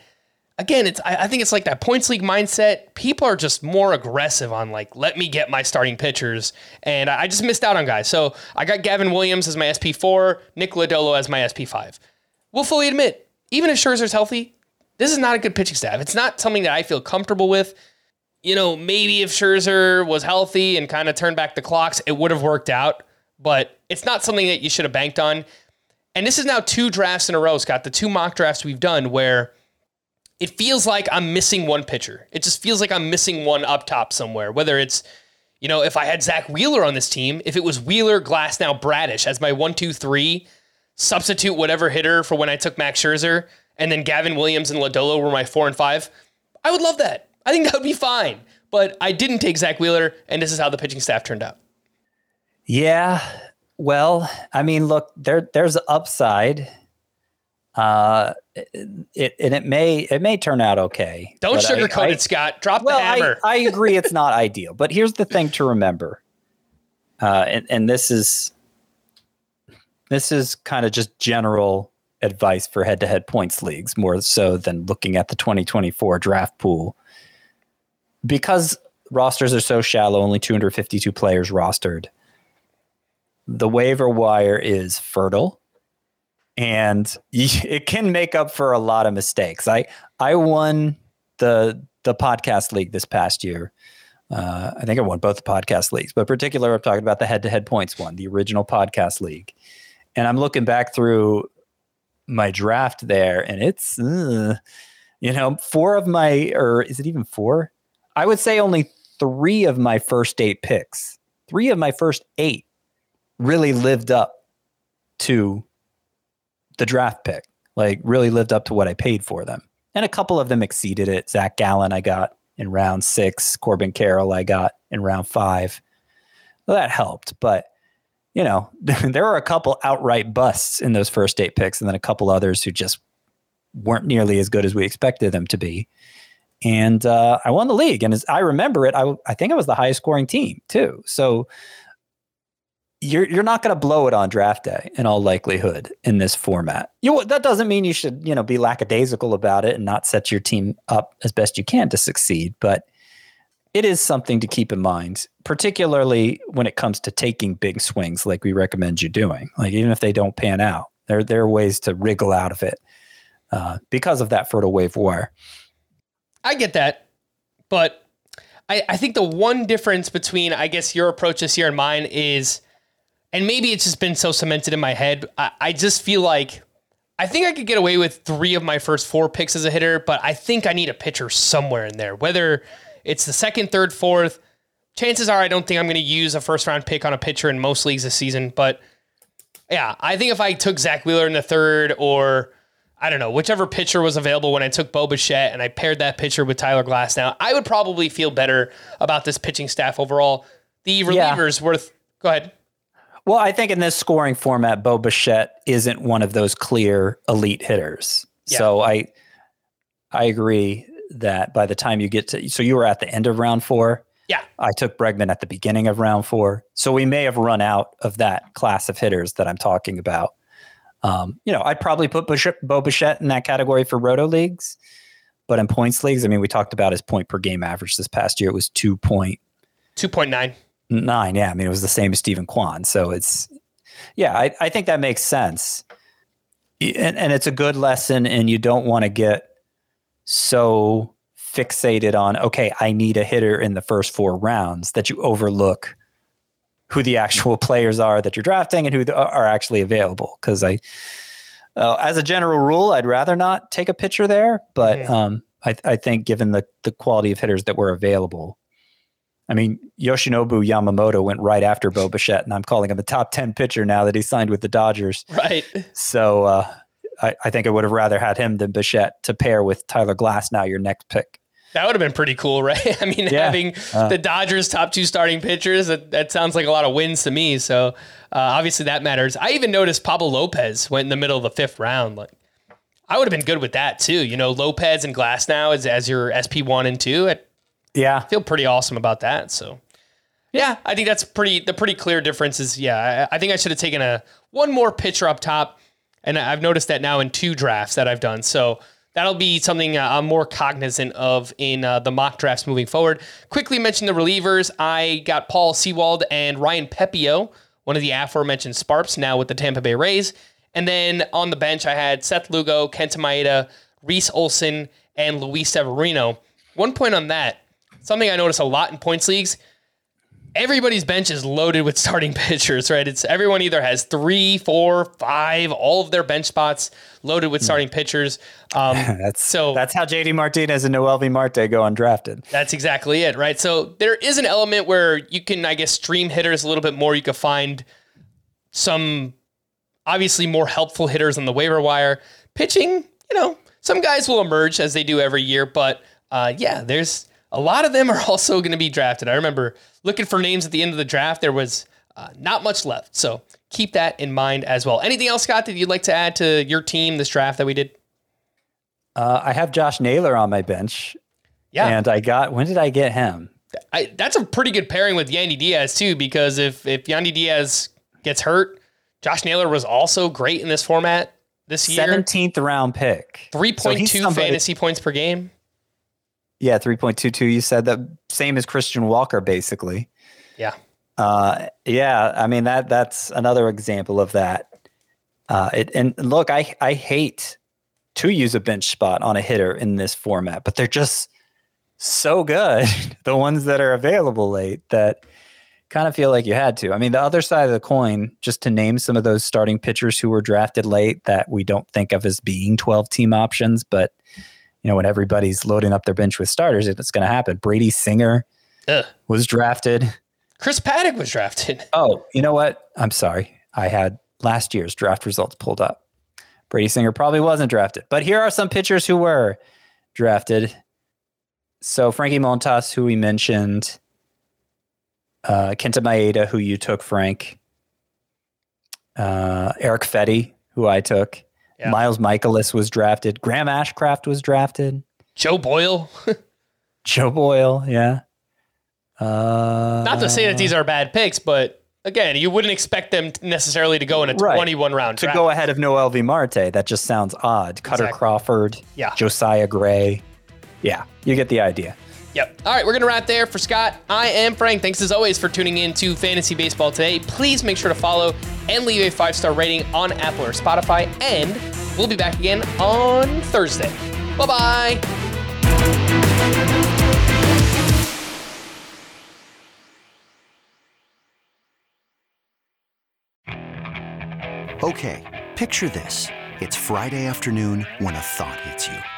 Speaker 1: again, it's I, I think it's like that points league mindset. People are just more aggressive on like, let me get my starting pitchers, and I, I just missed out on guys. So I got Gavin Williams as my SP4, Nick Lodolo as my SP5. We'll fully admit, even if Scherzer's healthy, this is not a good pitching staff. It's not something that I feel comfortable with. You know, maybe if Scherzer was healthy and kind of turned back the clocks, it would have worked out, but it's not something that you should have banked on. And this is now two drafts in a row, Scott, the two mock drafts we've done where it feels like I'm missing one pitcher. It just feels like I'm missing one up top somewhere, whether it's you know, if I had Zack Wheeler on this team, if it was Wheeler, Glass, now Bradish as my one, two, three, substitute whatever hitter for when I took Max Scherzer, and then Gavin Williams and Lodolo were my four and five, I would love that. I think that would be fine. But I didn't take Zack Wheeler, and this is how the pitching staff turned out.
Speaker 4: Yeah. Well, I mean, look, there there's upside. Uh, it and it may it may turn out okay.
Speaker 1: Don't sugarcoat I, it, Scott. Drop well, the hammer.
Speaker 4: I, I agree, it's not ideal, but here's the thing to remember, uh, and and this is this is kind of just general advice for head to head points leagues more so than looking at the 2024 draft pool. Because rosters are so shallow, only 252 players rostered, the waiver wire is fertile and it can make up for a lot of mistakes. I I won the the podcast league this past year. Uh, I think I won both the podcast leagues, but particularly I'm talking about the head to head points one, the original podcast league. And I'm looking back through my draft there, and it's uh, you know four of my or is it even four? I would say only three of my first eight picks, three of my first eight, really lived up to the draft pick. Like really lived up to what I paid for them, and a couple of them exceeded it. Zac Gallen I got in round six, Corbin Carroll I got in round five. Well, that helped, but you know, there were a couple outright busts in those first eight picks, and then a couple others who just weren't nearly as good as we expected them to be. And uh, I won the league, and as I remember it, I, I think I was the highest scoring team too. So you're you're not going to blow it on draft day in all likelihood in this format. You that doesn't mean you should you know be lackadaisical about it and not set your team up as best you can to succeed, but it is something to keep in mind, particularly when it comes to taking big swings like we recommend you doing. Like even if they don't pan out, there there are ways to wriggle out of it uh, because of that fertile wave wire.
Speaker 1: I get that, but I, I think the one difference between I guess your approach this year and mine is, and maybe it's just been so cemented in my head. I, I just feel like I think I could get away with three of my first four picks as a hitter, but I think I need a pitcher somewhere in there, whether it's the second, third, fourth. Chances are I don't think I'm going to use a first round pick on a pitcher in most leagues this season. But yeah, I think if I took Zack Wheeler in the third or I don't know, whichever pitcher was available when I took Bo Bichette and I paired that pitcher with Tyler Glasnow, I would probably feel better about this pitching staff overall. The relievers worth go ahead.
Speaker 4: Well, I think in this scoring format, Bo Bichette isn't one of those clear elite hitters.
Speaker 1: Yeah.
Speaker 4: So I I agree that by the time you get to so you were at the end of round four.
Speaker 1: Yeah.
Speaker 4: I took Bregman at the beginning of round four. So we may have run out of that class of hitters that I'm talking about. Um, you know, I'd probably put Bichette, Bo Bichette in that category for roto leagues. But in points leagues, I mean, we talked about his point per game average this past year. It was 2.9.
Speaker 1: 2.9.
Speaker 4: Yeah. I mean, it was the same as Steven Kwan. So it's, yeah, I, I think that makes sense. And, and it's a good lesson. And you don't want to get so fixated on, okay, I need a hitter in the first four rounds that you overlook who the actual players are that you're drafting and who the, are actually available. Because I, uh, as a general rule, I'd rather not take a pitcher there, but
Speaker 1: Mhm.
Speaker 4: um, I, I think given the the quality of hitters that were available, I mean Yoshinobu Yamamoto went right after Bo Bichette, and I'm calling him a top ten pitcher now that he signed with the Dodgers.
Speaker 1: Right.
Speaker 4: So uh, I, I think I would have rather had him than Bichette to pair with Tyler Glasnow your next pick.
Speaker 1: That would have been pretty cool, right? I mean,
Speaker 4: Yeah.
Speaker 1: having
Speaker 4: Uh.
Speaker 1: the Dodgers' top two starting pitchers, that, that sounds like a lot of wins to me. So uh, obviously that matters. I even noticed Pablo Lopez went in the middle of the fifth round. Like, I would have been good with that too. You know, Lopez and Glasnow as, as your SP one and two. I
Speaker 4: Yeah,
Speaker 1: feel pretty awesome about that. So yeah, I think that's pretty the pretty clear difference is yeah, I, I think I should have taken a one more pitcher up top. And I've noticed that now in two drafts that I've done. So that'll be something uh, I'm more cognizant of in uh, the mock drafts moving forward. Quickly mention the relievers. I got Paul Sewald and Ryan Pepiot, one of the aforementioned SPARPs, now with the Tampa Bay Rays. And then on the bench, I had Seth Lugo, Kenta Maeda, Reese Olson, and Luis Severino. One point on that, something I notice a lot in points leagues everybody's bench is loaded with starting pitchers, right? It's everyone either has three, four, five, all of their bench spots loaded with starting pitchers. Um,
Speaker 4: that's
Speaker 1: So-
Speaker 4: That's how JD Martinez and Noelvi Marte go undrafted.
Speaker 1: that's exactly it, right? So there is an element where you can, I guess, stream hitters a little bit more. You can find some obviously more helpful hitters on the waiver wire. Pitching, you know, some guys will emerge as they do every year, but uh, yeah, there's a lot of them are also going to be drafted. I remember looking for names at the end of the draft. There was uh, not much left, so keep that in mind as well. Anything else, Scott, that you'd like to add to your team this draft that we did?
Speaker 4: Uh, I have Josh Naylor on my bench,
Speaker 1: Yeah,
Speaker 4: and I got when did I get him?
Speaker 1: I, that's a pretty good pairing with Yandy Diaz too, because if if Yandy Diaz gets hurt, Josh Naylor was also great in this format this year.
Speaker 4: Seventeenth round pick.
Speaker 1: 3.2
Speaker 4: So
Speaker 1: point
Speaker 4: he's
Speaker 1: two
Speaker 4: somebody-
Speaker 1: fantasy points per game.
Speaker 4: Yeah, three point two two. You said that same as Christian Walker, basically.
Speaker 1: Yeah,
Speaker 4: Uh, yeah, I mean that that's another example of that. Uh, it, and look, I I hate to use a bench spot on a hitter in this format, but they're just so good. the ones that are available late that kind of feel like you had to. I mean, the other side of the coin, just to name some of those starting pitchers who were drafted late that we don't think of as being 12 team options, but you know, when everybody's loading up their bench with starters, it's going to happen. Brady Singer
Speaker 1: Ugh.
Speaker 4: was drafted.
Speaker 1: Chris Paddack was drafted.
Speaker 4: Oh, you know what? I'm sorry. I had last year's draft results pulled up. Brady Singer probably wasn't drafted, but here are some pitchers who were drafted. So Frankie Montas, who we mentioned, uh, Kenta Maeda, who you took, Frank, uh, Erick Fedde, who I took,
Speaker 1: Yeah.
Speaker 4: Miles Mikolas was drafted, Graham Ashcraft was drafted,
Speaker 1: Joe Boyle.
Speaker 4: Joe Boyle, yeah. Uh,
Speaker 1: Not to say that these are bad picks, but again, you wouldn't expect them necessarily to go in a
Speaker 4: Right.
Speaker 1: 21 round
Speaker 4: to
Speaker 1: draft.
Speaker 4: go ahead of Noelvi Marte. That just sounds odd. Kutter
Speaker 1: Exactly.
Speaker 4: Crawford,
Speaker 1: Yeah.
Speaker 4: Josiah Gray. Yeah, you get the idea.
Speaker 1: Yep. All right, we're going to wrap there for Scott. I am Frank. Thanks as always for tuning in to Fantasy Baseball today. Please make sure to follow and leave a five star rating on Apple or Spotify. And we'll be back again on Thursday. Bye bye.
Speaker 6: Okay, picture this. It's Friday afternoon when a thought hits you.